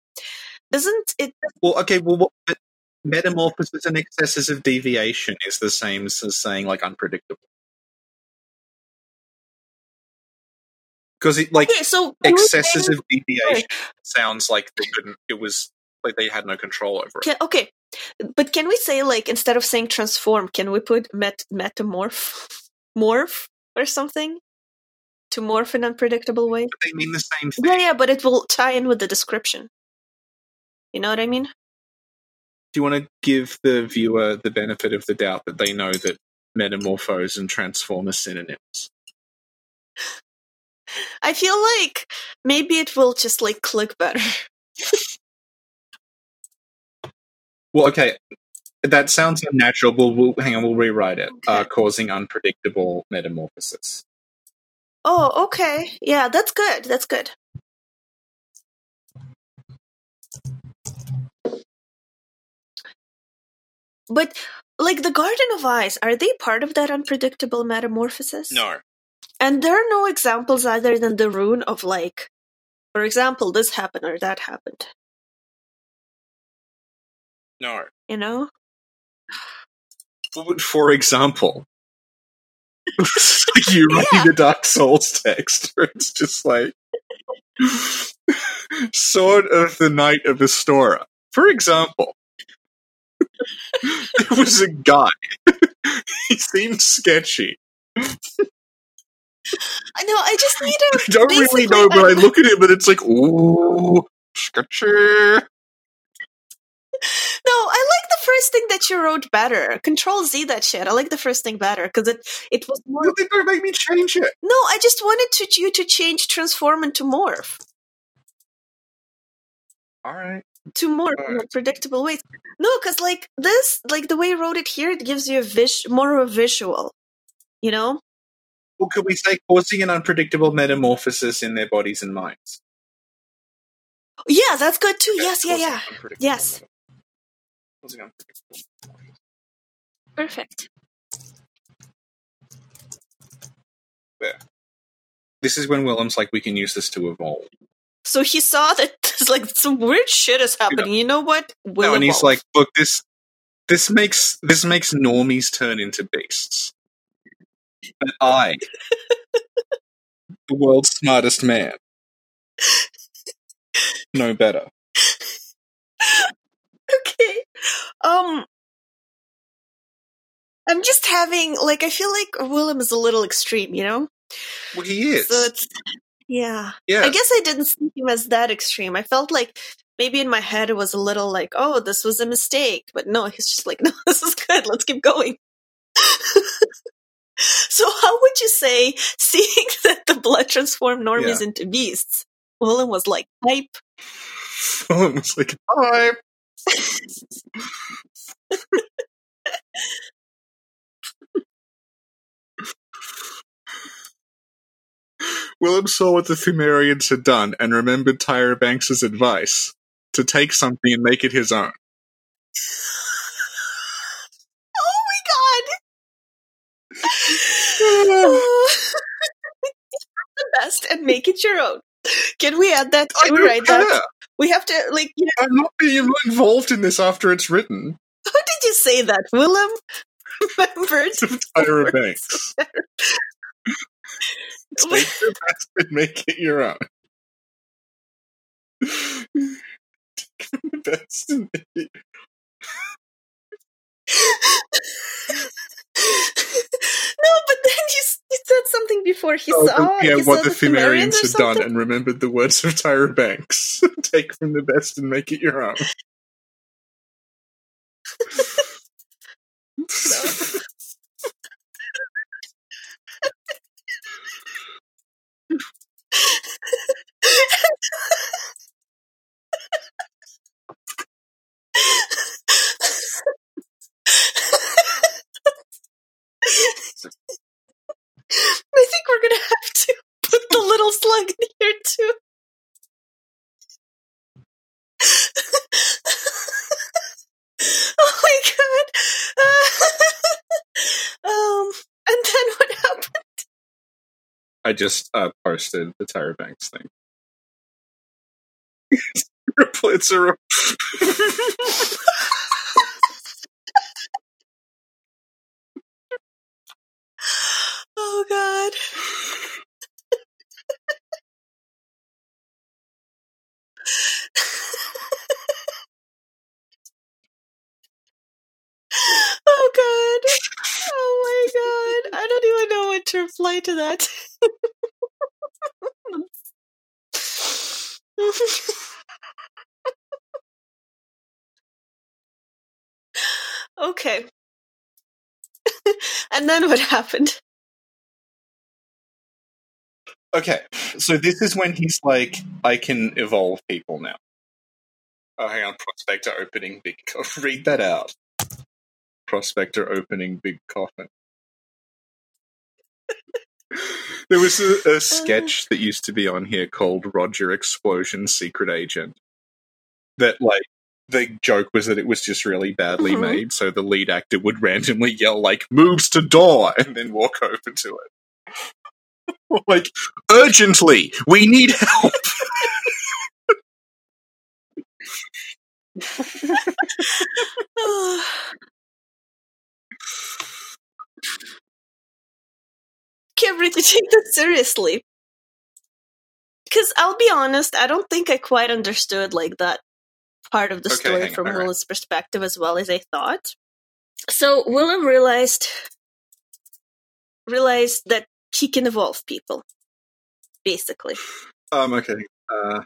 Doesn't it? Well, okay, well, what, metamorphosis and excesses of deviation is the same as saying like unpredictable. Because it like Okay, so excesses of deviation sounds like they couldn't. It was like they had no control over it. Can, okay, but can we say like instead of saying transform, can we put met metamorph, morph or something to morph in unpredictable ways? But they mean the same thing. Yeah, yeah, but it will tie in with the description. You know what I mean? Do you want to give the viewer the benefit of the doubt that they know that metamorphose and transform are synonyms? I feel like maybe it will just like click better. [LAUGHS] Well, okay, that sounds unnatural. We'll, we'll hang on. We'll rewrite it. Uh, causing unpredictable metamorphosis. Oh, okay. Yeah, that's good. That's good. But like the Garden of Eyes, are they part of that unpredictable metamorphosis? No. And there are no examples other than the rune of like, for example, this happened or that happened. No. You know? For example, it's [LAUGHS] like you writing the Dark Souls text, where it's just like Sword of the Knight of Astora. For example, [LAUGHS] there was a guy. [LAUGHS] he seemed sketchy. I know. I just need to. I don't really know, but I look at him and it's like, ooh, sketchy. No, I like the first thing that you wrote better. Control Z that shit. I like the first thing better because it it was more. They don't make me change it. No, I just wanted to you to change transform into morph All right. to morph in Alright. predictable ways. No, because like this, like the way you wrote it here, it gives you a vis more of a visual. You know? Well, could we say causing an unpredictable metamorphosis in their bodies and minds? Yeah, that's good too. Okay, Yes, yeah, yeah. Yes. Meta- Causing unpredictable. Perfect. This is when Willem's like, we can use this to evolve. So he saw that [LAUGHS] there's like some weird shit is happening. You know what? Will no, and he's like, look, this this makes this makes normies turn into beasts. But I, the world's smartest man, know better. [LAUGHS] okay. Um, I'm just having like I feel like Willem is a little extreme, you know. Well, he is. So it's yeah. yeah. I guess I didn't see him as that extreme. I felt like maybe in my head it was a little like, oh, this was a mistake, but no, he's just like, [LAUGHS] no, this is good. Let's keep going. [LAUGHS] so how would you say [LAUGHS] seeing that the blood transformed normies into beasts? Willem was like, hype. Willem was like, hi. Willem saw what the Pthumerians had done and remembered Tyra Banks's advice to take something and make it his own. Oh my god! [SIGHS] [LAUGHS] the best and make it your own. Can we add that? Can I we write care. that? We have to like. You know, I'm not being involved in this after it's written. how did you say that, Willem? Remembered. Tyra Banks. Take the best and make it your own. [LAUGHS] Take the best and make it no, but then you, s- you said something before he Oh, saw. yeah, he what saw the Pthumerians had done and remembered the words of Tyra Banks. [LAUGHS] Take from the best and make it your own. [LAUGHS] [LAUGHS] I think we're gonna have to put in here too. [LAUGHS] oh my god! [LAUGHS] um, and then what happened? I just uh, posted the Tyra Banks thing. [LAUGHS] it's a Oh god! oh god! Oh my god! I don't even know what to reply to that. [LAUGHS] okay. [LAUGHS] and then what happened? Okay, so this is when he's like, I can evolve people now. Oh, hang on. Prospector opening big. [LAUGHS] Co- Read that out. Prospector opening big coffin. There was a, a [LAUGHS] sketch that used to be on here called Roger Explosion Secret Agent. That, like, the joke was that it was just really badly Mhm. made, so the lead actor would randomly yell, like, moves to door, [LAUGHS] and then walk over to it. [LAUGHS] like, urgently, we need help. [SIGHS] [SIGHS] Can't really [LAUGHS] take that seriously. Because I'll be honest, I don't think I quite understood like that part of the Okay, story on, from. Willem's perspective as well as I thought. So Willem realized realized that he can evolve people, basically. Um, okay. Uh,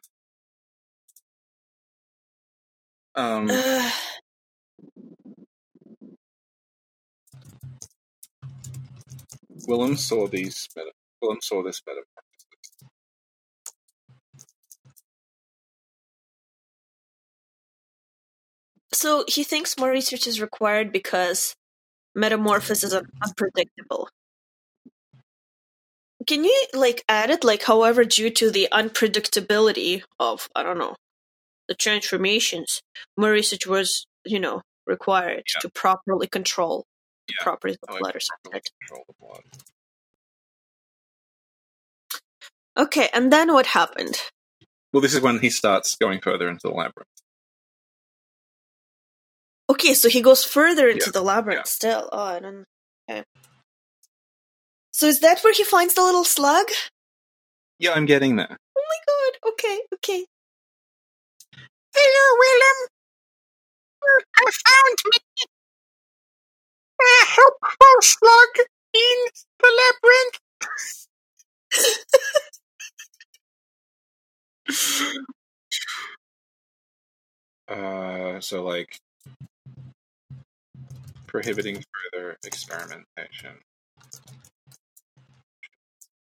um, [SIGHS] Uh, Willem saw these. Meta- Willem saw this metamorphosis. so he thinks more research is required because metamorphosis is un- unpredictable. Can you like add it like however due to the unpredictability of I don't know the transformations, more research was you know required Yeah. to properly control Yeah. properties of blood or can something. control the blood. Okay, and then what happened? Well, this is when he starts going further into the labyrinth. Okay, so he goes further into Yeah, the labyrinth yeah. still. Oh, I don't. Okay. So is that where he finds the little slug? Yeah, I'm getting there. Oh my god. Okay, okay. Hello, Willem. I found me. A helpful slug in the labyrinth. [LAUGHS] Uh, so like prohibiting further experimentation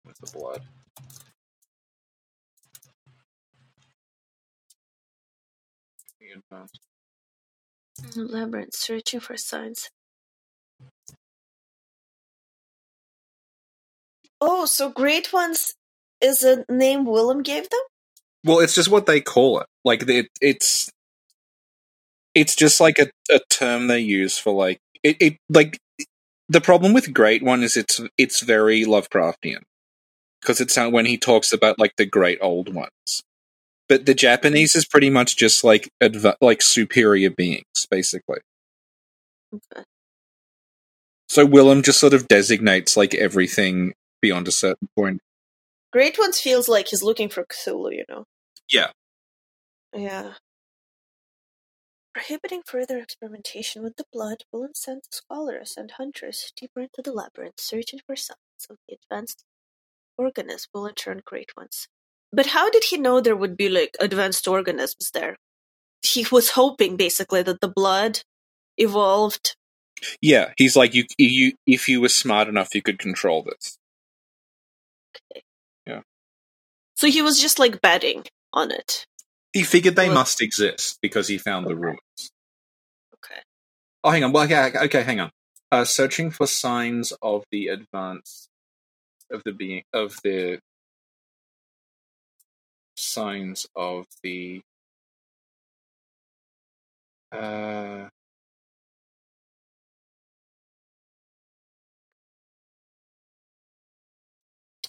with the blood. Advanced. Labyrinth, searching for signs. Oh, so great ones is a name Willem gave them? Well, it's just what they call it. Like it, it's it's just like a, a term they use for like it, it. Like the problem with Great One is it's it's very Lovecraftian because it's when he talks about like the great old ones. But the Japanese is pretty much just like adv- like superior beings, basically. Okay. So Willem just sort of designates like everything beyond a certain point. Great Ones feels like he's looking for Cthulhu, you know? Yeah. Yeah. Prohibiting further experimentation with the blood will incent scholars and hunters deeper into the labyrinth, searching for signs of the advanced organism will in turn great ones. But how did he know there would be like advanced organisms there? He was hoping basically that the blood evolved. Yeah, he's like you. You, if you were smart enough, you could control this. So he was just like betting on it. He figured they Well- must exist because he found the ruins. Okay. Oh, hang on. Well, okay, okay, okay, hang on. Uh, searching for signs of the advance of the being of the signs of the uh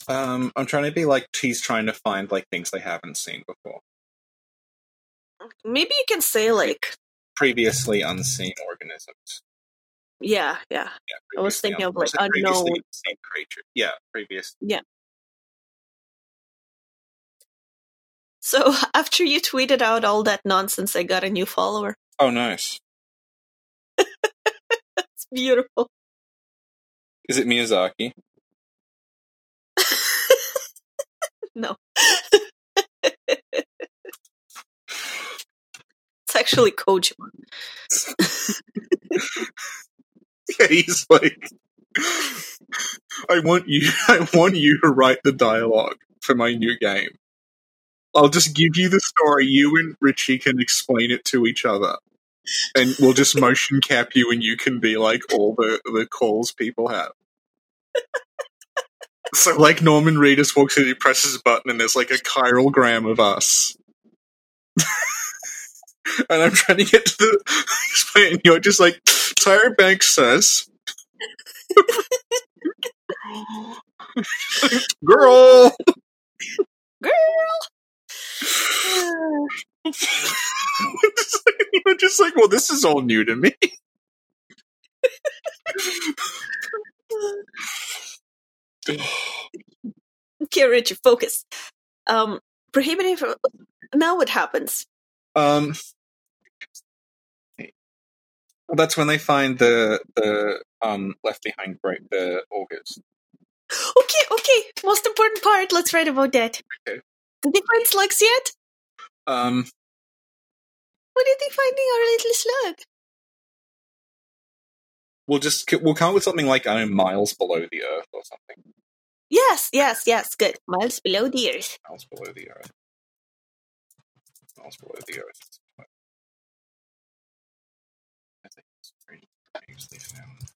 um i'm trying to be like he's trying to find like things they haven't seen before Maybe you can say like previously unseen organisms yeah, yeah. yeah I was thinking of, like, unknown. unseen creature yeah previous Yeah. So [LAUGHS] after you tweeted out all that nonsense, I got a new follower. oh nice [LAUGHS] It's beautiful. is it miyazaki no. it's actually Kojima. [LAUGHS] Yeah, he's like, I want you. [LAUGHS] I want you to write the dialogue for my new game. I'll just give you the story. You and Richie can explain it to each other, and we'll just motion cap you, and you can be like all the the calls people have. [LAUGHS] So, like Norman Reedus walks in, he presses a button, and there's like a chiralgram of us. [LAUGHS] and I'm trying to get to the [LAUGHS] explain. and You're just like Tyra Banks says, "Girl." Girl! You're just like, well, this is all new to me. [SIGHS] okay, Richie, focus. Um, prohibiting from. Now what happens? Um, well, that's when they find the the um left behind break the augurs. Okay, okay. Most important part. Let's write about that. Okay. Did they find slugs yet? Um, What are they finding our little slug? We'll just we'll come up with something like I don't know, miles below the earth or something. Yes, yes, yes. Good. Miles below the earth. Miles below the earth. Miles below the earth. I think it's pretty easily found.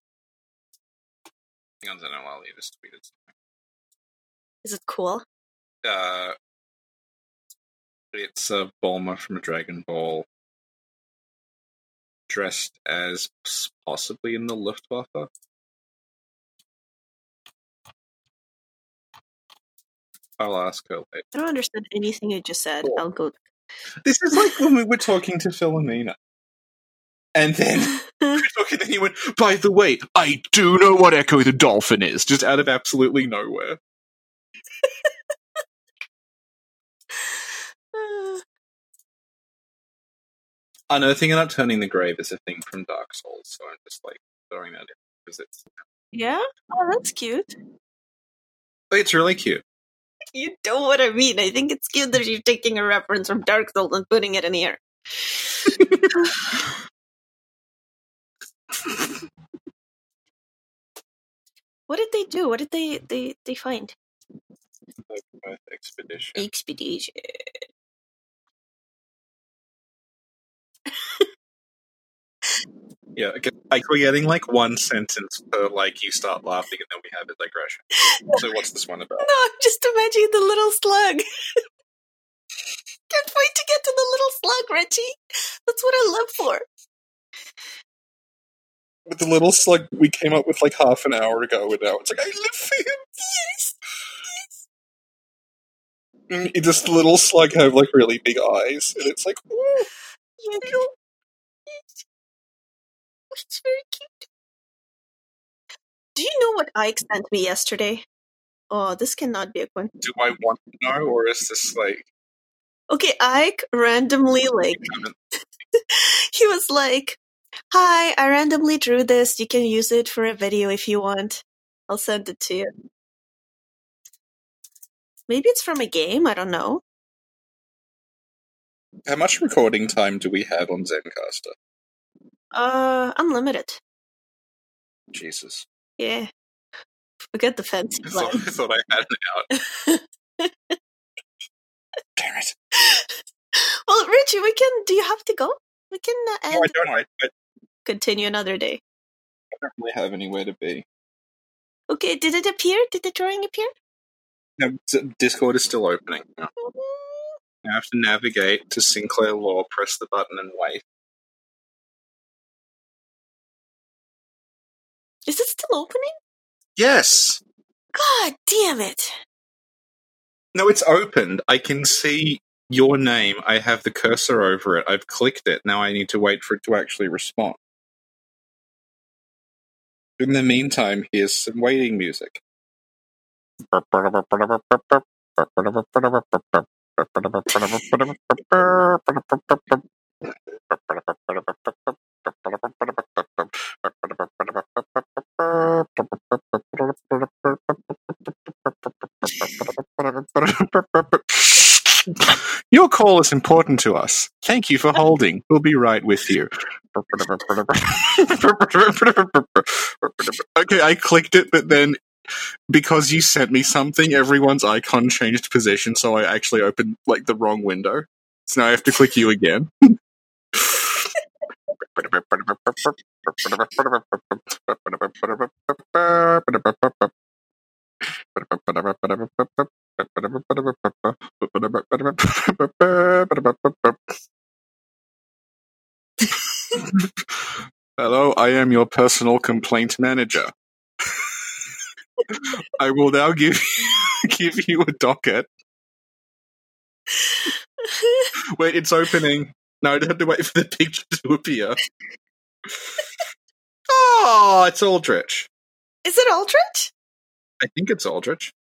Hang on, I know I'll just tweeted something. Is it cool? Uh, it's uh, Bulma from a Dragon Ball, dressed as possibly in the Luftwaffe. I'll ask her later. I don't understand anything you just said. Cool. I'll go. This is like when we were talking to [LAUGHS] Philomena. And then [LAUGHS] we were talking, and he went, By the way, I do know what Ecco the Dolphin is, just out of absolutely nowhere. [LAUGHS] Another thing about turning the grave is a thing from Dark Souls, so I'm just like throwing that in because it's yeah? Oh, that's cute. it's really cute. You know what I mean. I think it's cute that you're taking a reference from Dark Souls and putting it in here. [LAUGHS] what did they do? What did they they, they find? Uh, expedition. Expedition. Yeah, like we're getting like one sentence per like you start laughing and then we have a digression. So what's this one about? [LAUGHS] No, just imagine the little slug. Can't wait to get to the little slug, Richie. That's what I live for. With the little slug we came up with like half an hour ago, and now it's like I live for him. Yes. Mm, it- Does the little slug have like really big eyes? And it's like, ooh, You. Yes. It's very cute. Do you know what Ike sent me yesterday? Oh, this cannot be a coincidence. Do I want to know, or is this like Okay, Ike randomly like [LAUGHS] he was like, "Hi, I randomly drew this. You can use it for a video if you want. I'll send it to you." Maybe it's from a game. I don't know. How much recording time do we have on Zencastr? Uh, unlimited. Jesus. Yeah. Forget the fancy I thought. I thought I had it out. Damn it. [LAUGHS] well, Richie, we can. Do you have to go? We can uh, No, end, I don't. I, I continue another day. I don't really have anywhere to be. Okay, did it appear? Did the drawing appear? No, D- Discord is still opening. I have to navigate to Sinclair Lore, press the button, and wait. Is it still opening? Yes! God damn it! No, it's opened. I can see your name. I have the cursor over it. I've clicked it. Now I need to wait for it to actually respond. In the meantime, here's some waiting music. [LAUGHS] [LAUGHS] Your call is important to us. Thank you for holding. We'll be right with you. [LAUGHS] okay, I clicked it, but then because you sent me something, everyone's icon changed position, so I actually opened like the wrong window. So now I have to click you again. [LAUGHS] Hello, I am your personal complaint manager. I will now give [LAUGHS] give you a docket. Wait, it's opening. No, I don't have to wait for the picture to appear. Oh, it's Aldrich. Is it Aldrich? I think it's Aldrich.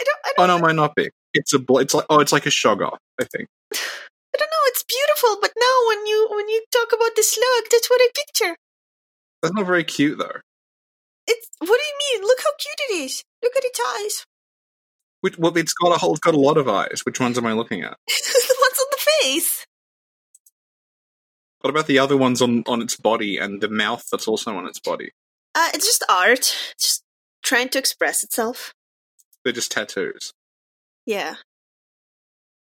I don't. I Oh don't. no, might not be. It's a. It's like. Oh, it's like a shoggoth. I think. [SIGHS] I don't know. It's beautiful, but now when you when you talk about the slug, that's what I picture. That's not very cute though. It's what do you mean? Look how cute it is. Look at its eyes. Which, well, it's got a whole. It's got a lot of eyes. Which ones am I looking at? [LAUGHS] the ones on the face. What about the other ones on on its body and the mouth that's also on its body? Uh, it's just art. It's just trying to express itself. They're just tattoos. Yeah.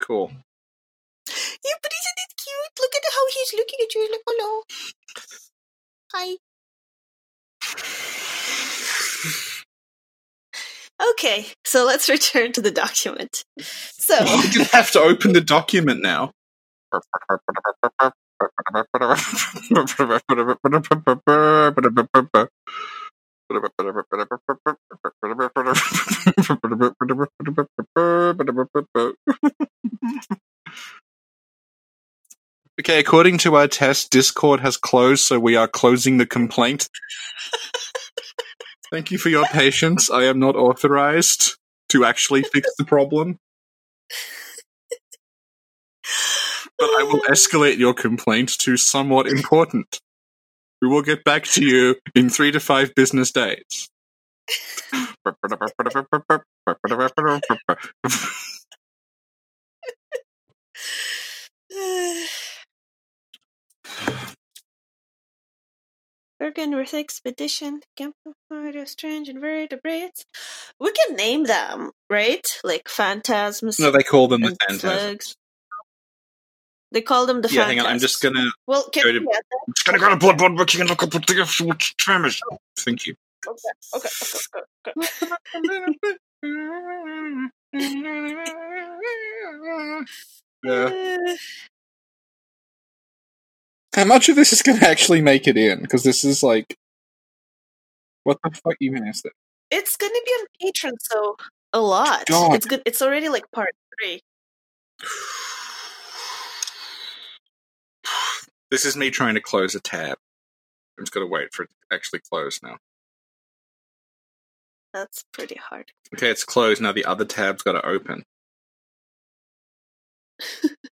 Cool. Yeah, but isn't it cute? Look at how he's looking at you. Like, hello. Hi. Okay, so let's return to the document. So, [LAUGHS] you have to open the document now. [LAUGHS] Okay, according to our test, Discord has closed, so we are closing the complaint. Thank you for your patience. I am not authorized to actually fix the problem, but I will escalate your complaint to somewhat important. We will get back to you in three to five business days. Byrgenwerth expedition, campfire, strange invertebrates. We can name them, right? Like phantasms. No, they call them the and phantasms. slugs. They call them the yeah, hang on. I'm just gonna Well, can go to- that? I'm just gonna go to Bloodborne Wiki and look up what the actual tremors. Oh. Thank you. Okay, okay, okay, okay. Yeah. How much of this is going to actually make it in? Because this is like, what the fuck even is that? It's gonna be on Patreon, so a lot. God. It's good. It's already like part three. [SIGHS] [SIGHS] [SIGHS] This is me trying to close a tab. I'm just gonna wait for it to actually close now. That's pretty hard. Okay, it's closed. Now the other tab's got to open. [LAUGHS]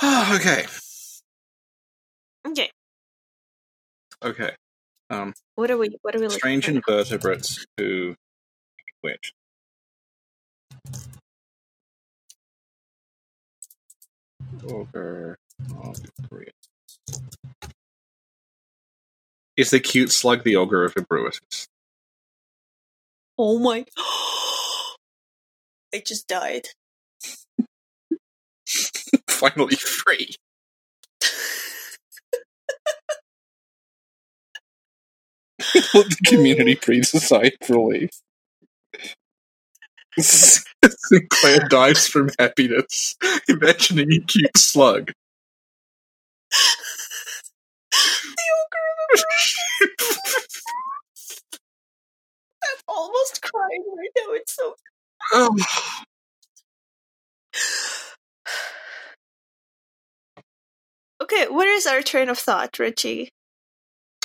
[SIGHS] okay. Okay, Okay. Um, what are we? What are we looking strange for? invertebrates who which Korea. Oh, Is the cute slug the augur of Ebrietas? Oh my! [GASPS] I just died. [LAUGHS] Finally free. [LAUGHS] Let the community oh. breathes a sigh of relief. [LAUGHS] Sinclair dies from happiness, imagining a cute slug. I'm almost crying right now. It's so. Oh, Okay, where is our train of thought, Richie?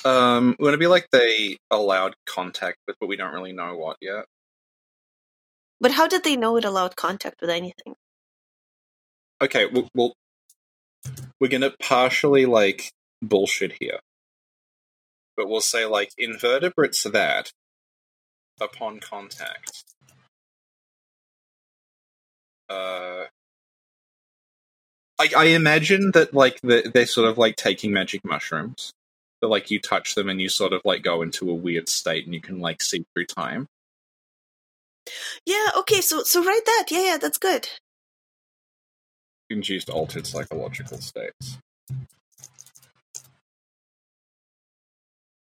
Um, would it be like they allowed contact with, but we don't really know what yet? But how did they know it allowed contact with anything? Okay, we'll, we'll we're gonna partially like bullshit here, but we'll say like invertebrates that upon contact. Uh, I, I imagine that like the, they're sort of like taking magic mushrooms. That like you touch them and you sort of like go into a weird state and you can like see through time. Yeah. Okay. So so write that. Yeah. Yeah. That's good. Induced altered psychological states.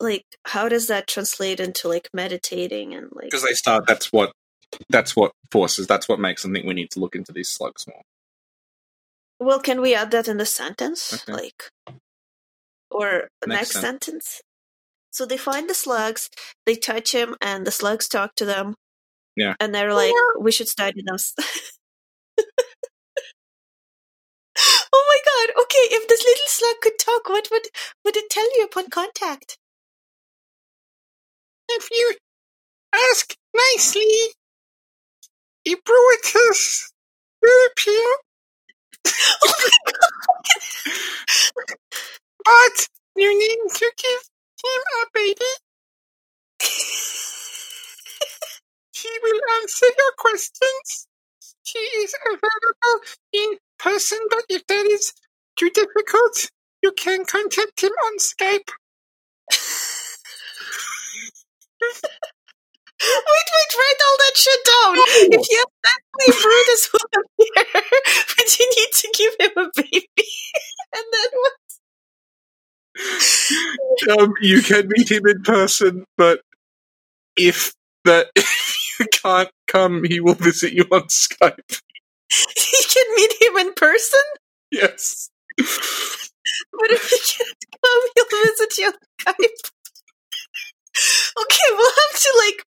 Like, how does that translate into like meditating and like? because they start that's what that's what forces that's what makes them think we need to look into these slugs more Well, can we add that in the sentence? Okay. Like, or Next next, sen- sentence? So they find the slugs, they touch him, and the slugs talk to them. Yeah. And they're like, we should study them. [LAUGHS] oh my god, okay, if this little slug could talk, what would, would it tell you upon contact? If you ask nicely Ebrietas will appear [LAUGHS] Oh but you need to give him a baby. [LAUGHS] He will answer your questions. He is available in person but if that is too difficult you can contact him on Skype Wait, wait, write all that shit down. If you have Stanley Brutus will [LAUGHS] appear, but you need to give him a baby. [LAUGHS] and then what? um, you can meet him in person, but if that [LAUGHS] if you can't come, he will visit you on Skype. You can meet him in person, Yes. but if you can't come, he'll visit you on Skype. Okay, we'll have to like,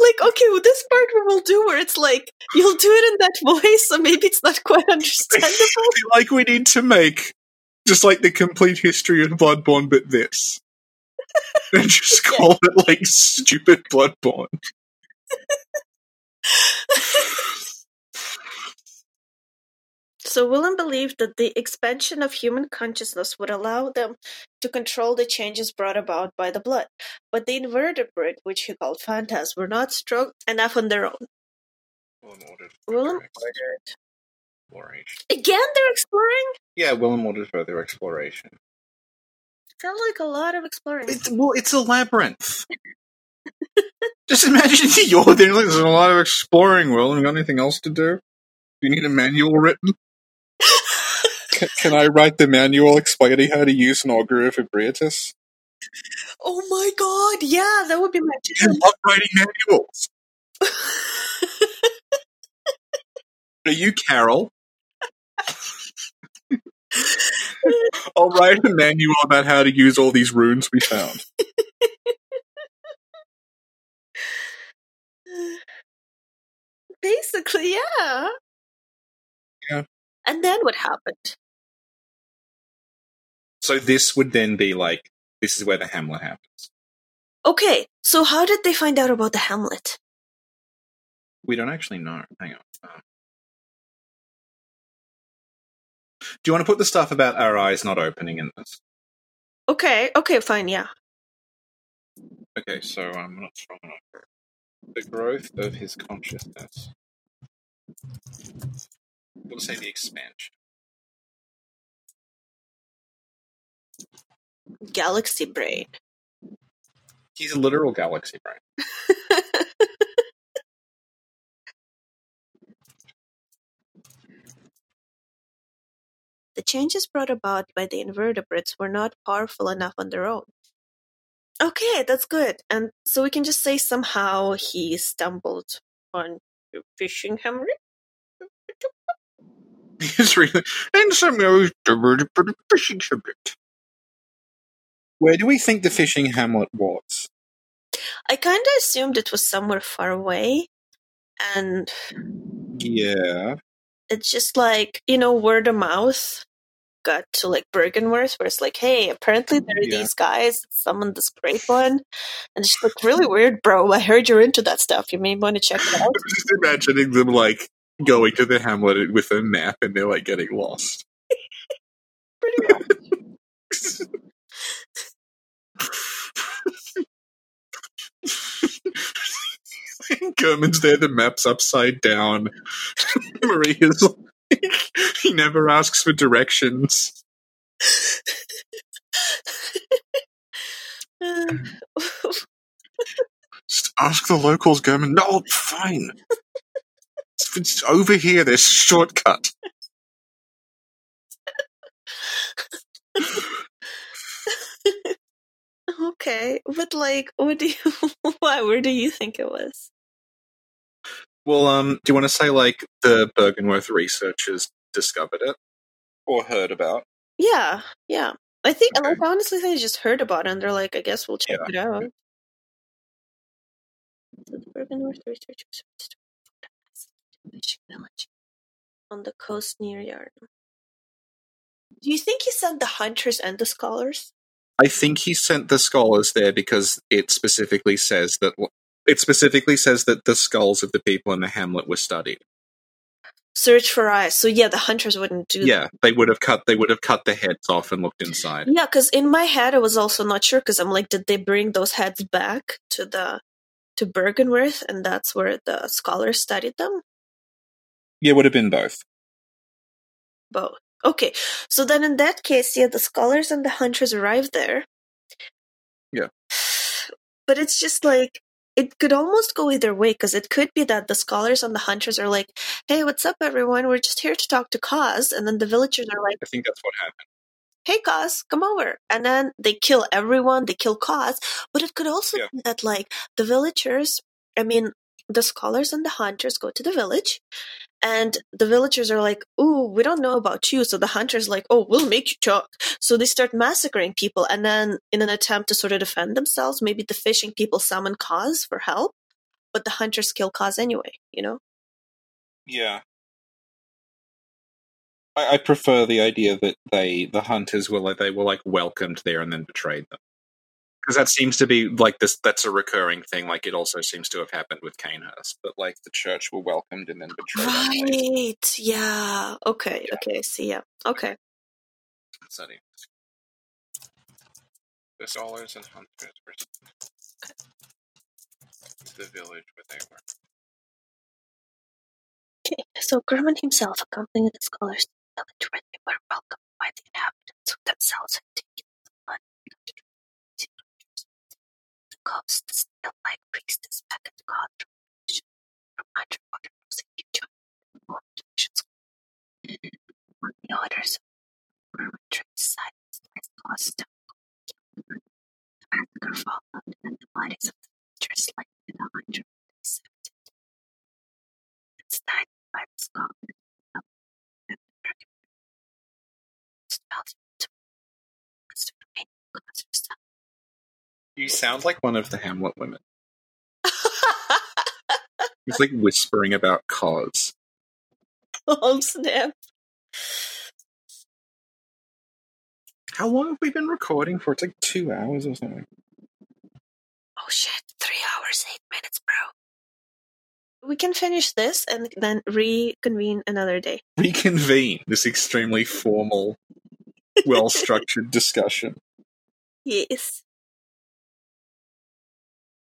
like, okay, well, this part we will do where it's like you'll do it in that [LAUGHS] voice, so maybe it's not quite understandable. [LAUGHS] Like we need to make just like the complete history of Bloodborne, but this. [LAUGHS] and just call it like stupid Bloodborne. So Willem believed that the expansion of human consciousness would allow them to control the changes brought about by the blood. But the invertebrate, which he called phantas, were not strong enough on their own. Willem ordered. exploration. Again, they're exploring? Yeah, Willem ordered further exploration. Sounds like a lot of exploring. It's well, it's a labyrinth. [LAUGHS] Just imagine [LAUGHS] you're there. There's a lot of exploring. Will, you got anything else to do? Do you need a manual written? Can, can I write the manual explaining how to use an augur of Ebrietas? Oh my god, yeah, that would be my [LAUGHS] I love writing manuals. [LAUGHS] Are you Carol? [LAUGHS] I'll write a manual about how to use all these runes we found. Basically, yeah. Yeah. And then what happened? So this would then be like this is where the Hamlet happens. Okay, so how did they find out about the Hamlet? We don't actually know. Hang on. Um, do you want to put the stuff about our eyes not opening in this? Okay, okay, fine, yeah. Okay, so I'm not strong enough. The growth of his consciousness. We'll say the expansion. Galaxy brain. He's a literal galaxy brain. [LAUGHS] the changes brought about by the invertebrates were not powerful enough on their own. Okay, that's good. And so we can just say somehow he stumbled on a fishing hammer. [LAUGHS] He's really and somehow he's diverted for the fishing subject. Where do we think the fishing hamlet was? I kind of assumed it was somewhere far away, and Yeah. it's just like you know word of mouth got to like Byrgenwerth, where it's like, hey, apparently there are Yeah. these guys that summoned this great one, and it's just like really weird, bro. I heard you're into that stuff. You may want to check it out. [LAUGHS] I'm just imagining them like going to the hamlet with a map and they're like getting lost. [LAUGHS] Pretty much. [LAUGHS] [LAUGHS] Gehrman's there, the map's upside down. [LAUGHS] Maria's like, [LAUGHS] he never asks for directions. Just ask the locals, Gehrman. No, fine. It's, over here, there's shortcut. Okay, but like, what do you? [LAUGHS] Why? Where do you think it was? Well, um, do you want to say like the Byrgenwerth researchers discovered it or heard about? Yeah, yeah. I think, Okay. like, I honestly think I just heard about it, and they're like, I guess we'll check it out. So the Byrgenwerth Research Fishing Village on the coast near Yharnam. Do you think he sent the hunters and the scholars? I think he sent the scholars there because it specifically says that it specifically says that the skulls of the people in the hamlet were studied. Search for eyes. So yeah, the hunters wouldn't do that. Yeah, they would have cut. They would have cut the heads off and looked inside. Yeah, because in my head I was also not sure because I'm like, did they bring those heads back to the to Byrgenwerth, and that's where the scholars studied them? Yeah, would have been both. Both. Okay, so then in that case, yeah, the scholars and the hunters arrive there. Yeah. But it's just like it could almost go either way because it could be that the scholars and the hunters are like, "Hey, what's up, everyone? We're just here to talk to Kos," and then the villagers are like. I think that's what happened. hey Kos, come over. And then they kill everyone, they kill Kos. But it could also Yeah. be that like the villagers, I mean, the scholars and the hunters go to the village and the villagers are like, oh we don't know about you. So the hunters like, oh, we'll make you talk. So they start massacring people. And then in an attempt to sort of defend themselves, maybe the fishing people summon Kos for help, but the hunters kill Kos anyway, you know? Yeah. I, I prefer the idea that they, the hunters, were like they were like welcomed there and then betrayed them. Because that seems to be like this. That's a recurring thing. Like it also seems to have happened with Cainhurst, but like the church were welcomed and then betrayed. anyway. Right. Yeah. Okay. Okay. See. Yeah. Okay. What's that? The scholars and hunters were to the village where they were. Okay, so Gehrman himself accompanied the scholars to the village where they were welcomed by the inhabitants who themselves had taken the blood of the villagers. The ghost, the snail-like priestess, beckoned God from underwater huge on the orders of caused the massacre followed, and the bodies of the soldiers lay in a hundred. It's night by the Scotland You sound like one of the Hamlet women. [LAUGHS] It's like whispering about cause. oh snap! How long have we been recording for? It's like two hours or something. Oh shit! Three hours, eight minutes, bro. We can finish this and then reconvene another day. Reconvene this extremely formal, well structured [LAUGHS] discussion. Yes.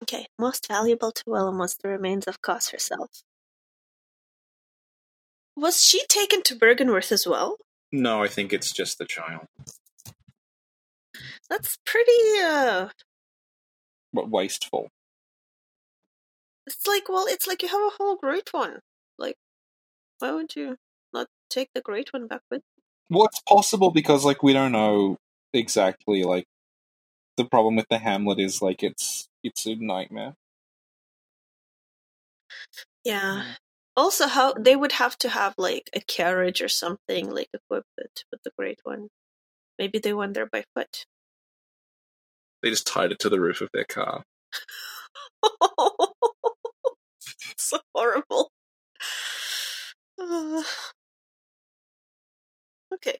Okay, most valuable to Willem was the remains of Kos herself. Was she taken to Byrgenwerth as well? No, I think it's just the child. That's pretty, uh, But wasteful. it's like, well, it's like you have a whole great one. Like, why would you not take the great one back with Well, it's possible because like we don't know exactly like the problem with the Hamlet is like it's it's a nightmare. Yeah. Also, how they would have to have like a carriage or something like equipped with the great one. Maybe they went there by foot. They just tied it to the roof of their car. [LAUGHS] so horrible. Uh, [SIGHS] okay.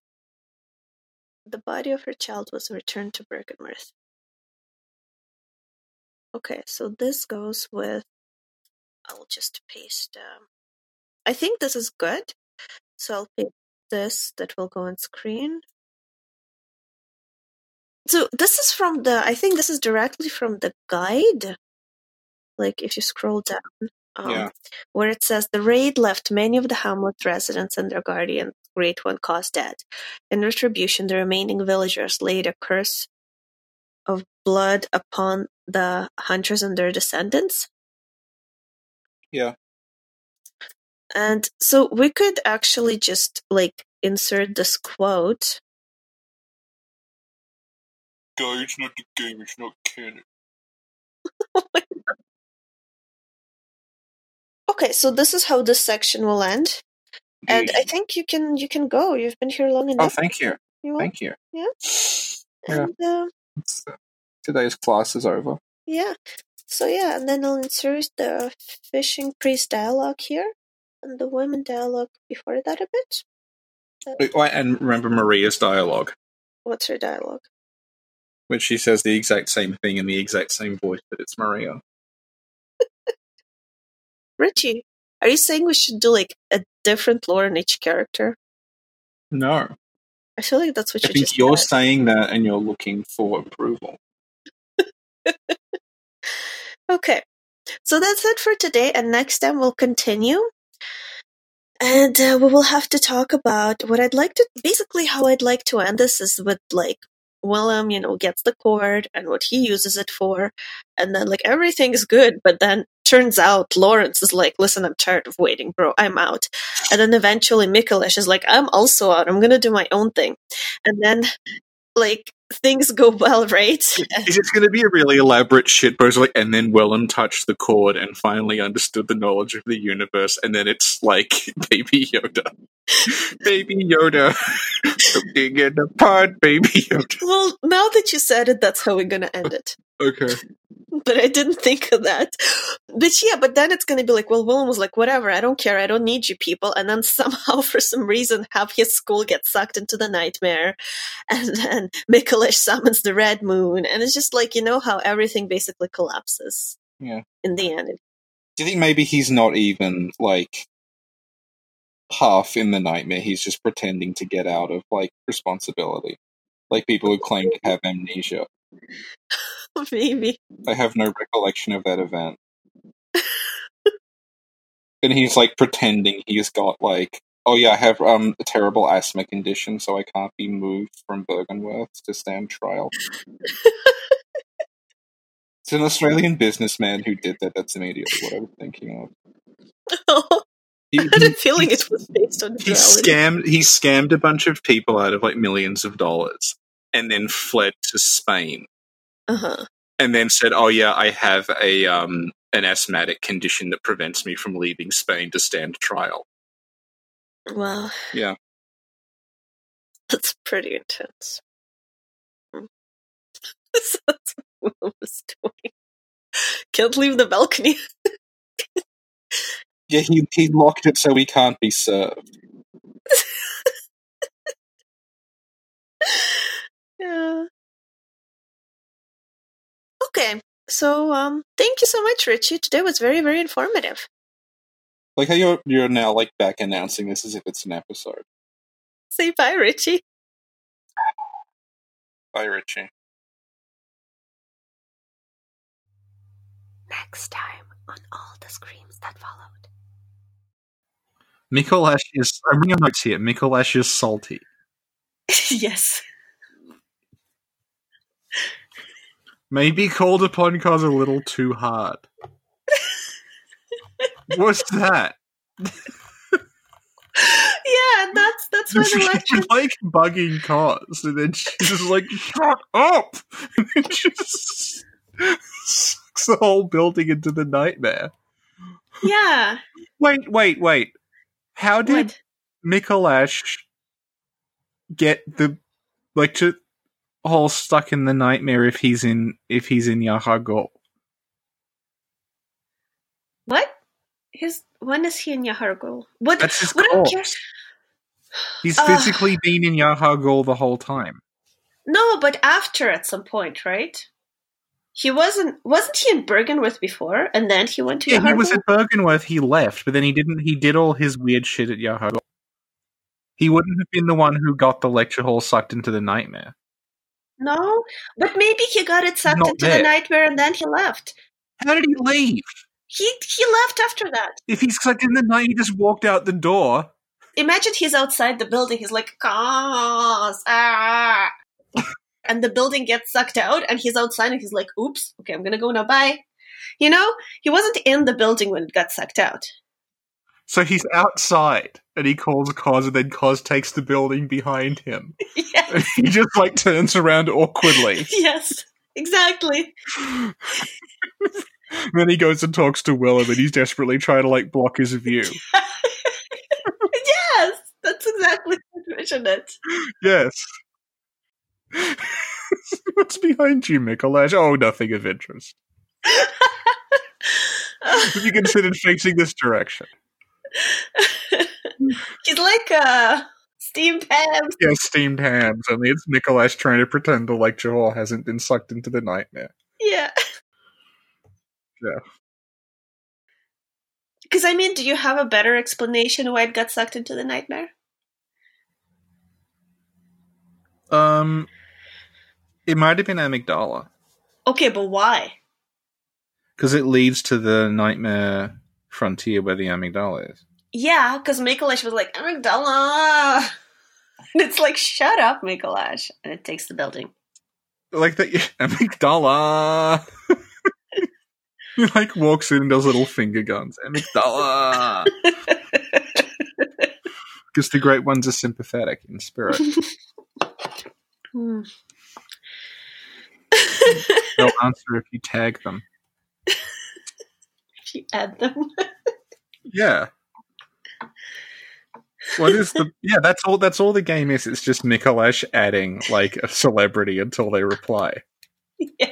The body of her child was returned to Byrgenwerth. Okay, so this goes with. I'll just paste. Um, I think this is good. So I'll paste this that will go on screen. So this is from the. I think this is directly from the guide. Like if you scroll down, um, Yeah. where it says the raid left many of the Hamlet residents and their guardian, Great One, caused dead. In retribution, the remaining villagers laid a curse of blood upon the hunters and their descendants. Yeah. And so we could actually just like insert this quote. Go, it's not the game, it's not canon. [LAUGHS] Okay, so this is how this section will end. And I think you can you can go. You've been here long enough. Oh, thank you. You? Thank you. Yeah. yeah. And uh, uh, today's class is over. yeah. So yeah, and then I'll insert the fishing priest dialogue here, and the women dialogue before that a bit. Oh, And remember Maria's dialogue, What's her dialogue? which she says the exact same thing in the exact same voice, but it's Maria. [LAUGHS] Richie, are you saying we should do like a different lore in each character? No. I feel like that's what I you think just you're said. saying that and you're looking for approval. [LAUGHS] Okay. So that's it for today, and next time we'll continue. And uh, we will have to talk about what I'd like to basically how I'd like to end this is with like Willem, you know, gets the cord and what he uses it for, and then like everything's good, but then turns out Lawrence is like, listen, I'm tired of waiting, bro, I'm out. And then eventually Micolash is like, I'm also out, I'm gonna do my own thing. And then like things go well, right? Is it going to be a really elaborate shit? shitpost? Like, and then Willem touched the cord and finally understood the knowledge of the universe, and then it's like [LAUGHS] Baby Yoda, Baby Yoda, looking in the pod, Baby Yoda. Well, now that you said it, that's how we're gonna end it. Okay. But I didn't think of that. But yeah, but then it's gonna be like, well, Willem was like, whatever, I don't care, I don't need you people. And then [LAUGHS] somehow, for some reason, have his school get sucked into the nightmare. [LAUGHS] And then Micolash summons the Red Moon. And it's just like, you know how everything basically collapses Yeah. in the end. Do you think maybe he's not even like half in the nightmare? He's just pretending to get out of like responsibility, like people who claim to have amnesia. [LAUGHS] Maybe. They have no recollection of that event. and he's like pretending he's got like, oh yeah, I have um a terrible asthma condition, so I can't be moved from Byrgenwerth to stand trial. it's an Australian businessman who did that. That's immediately what I was thinking of. [LAUGHS] He, I had a feeling it was based on he scammed he scammed a bunch of people out of like millions of dollars and then fled to Spain, Uh huh. and then said, "Oh yeah, I have a um, an asthmatic condition that prevents me from leaving Spain to stand trial." Well, Yeah. [LAUGHS] that's pretty intense. [LAUGHS] That's what Will was doing. Can't leave the balcony. [LAUGHS] Yeah, he he locked it so he can't be served. yeah. Okay. So, um, thank you so much, Richie. Today was very, very informative. Like how you're you're now like back announcing this as if it's an episode. Say bye, Richie. Bye, Richie. Next time on all the screams that followed. Micolash is. I'm reading notes here. Micolash is salty. [LAUGHS] yes. Maybe called upon Kos a little too hard. What's that? Yeah, that's that's why the lecture. [LAUGHS] like bugging Kos, and then she's just like, "Shut up!" [LAUGHS] And then just sucks the whole building into the nightmare. Yeah. Wait, wait, wait. How did What? Micolash get the like to all stuck in the nightmare if he's in if he's in Yahar'gul? What? His when is he in Yahar'gul? What? That's his what I'm corpse. curious- He's Ugh. physically been in Yahar'gul the whole time. No, but after at some point, right? He wasn't. Wasn't he in Byrgenwerth before, and then he went to Yeah, he was at Byrgenwerth. He left, but then he didn't. He did all his weird shit at Yahar'gul. He wouldn't have been the one who got the lecture hall sucked into the nightmare. No, but maybe he got it sucked Not into there. the nightmare, and then he left. How did he leave? He he left after that. If he's sucked in the night, he just walked out the door. Imagine he's outside the building. He's like, "Kos ah," [LAUGHS] and the building gets sucked out, and he's outside, and he's like, "Oops, okay, I'm gonna go now. Bye." You know, he wasn't in the building when it got sucked out. So he's outside, and he calls Kos, and then Kos takes the building behind him. [LAUGHS] yes, And he just like turns around awkwardly. [LAUGHS] yes, exactly. [LAUGHS] then he goes and talks to Willem, and he's desperately trying to like block his view. yes, that's exactly how I envisioned it. Yes. What's behind you, Micolash? Oh, nothing of interest. Have you considered facing this direction? [LAUGHS] he's like uh, steam pans. Yeah, steamed hams. Only it's Micolash trying to pretend the like hall hasn't been sucked into the nightmare. Yeah. Yeah. Because I mean, do you have a better explanation why it got sucked into the nightmare? Um, it might have been amygdala Okay, but why? because it leads to the nightmare frontier where the amygdala is. Yeah, because Micolash was like, amygdala! And [LAUGHS] it's like, shut up, Micolash. And it takes the building. Like that, [LAUGHS] amygdala. [LAUGHS] he like walks in and does little finger guns. Amygdala. Because the great ones are sympathetic in spirit. Hmm. They'll answer if you tag them. You add them. Yeah. What is the [LAUGHS] yeah? That's all. That's all the game is. It's just Micolash adding like a celebrity until they reply. yeah.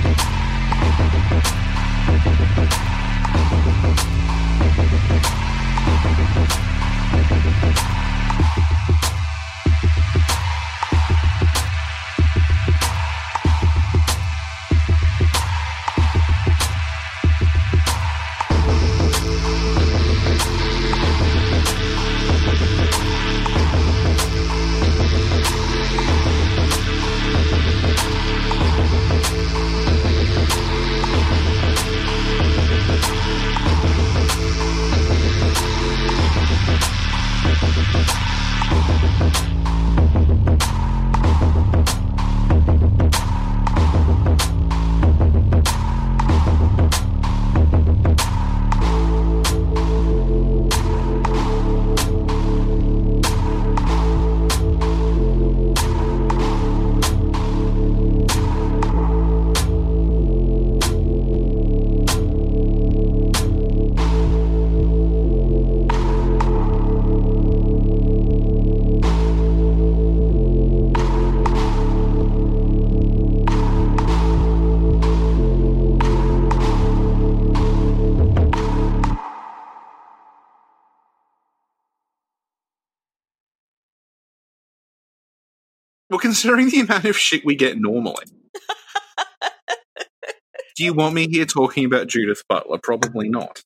Thank you. Considering the amount of shit we get normally. [LAUGHS] Do you want me here talking about Judith Butler? Probably not.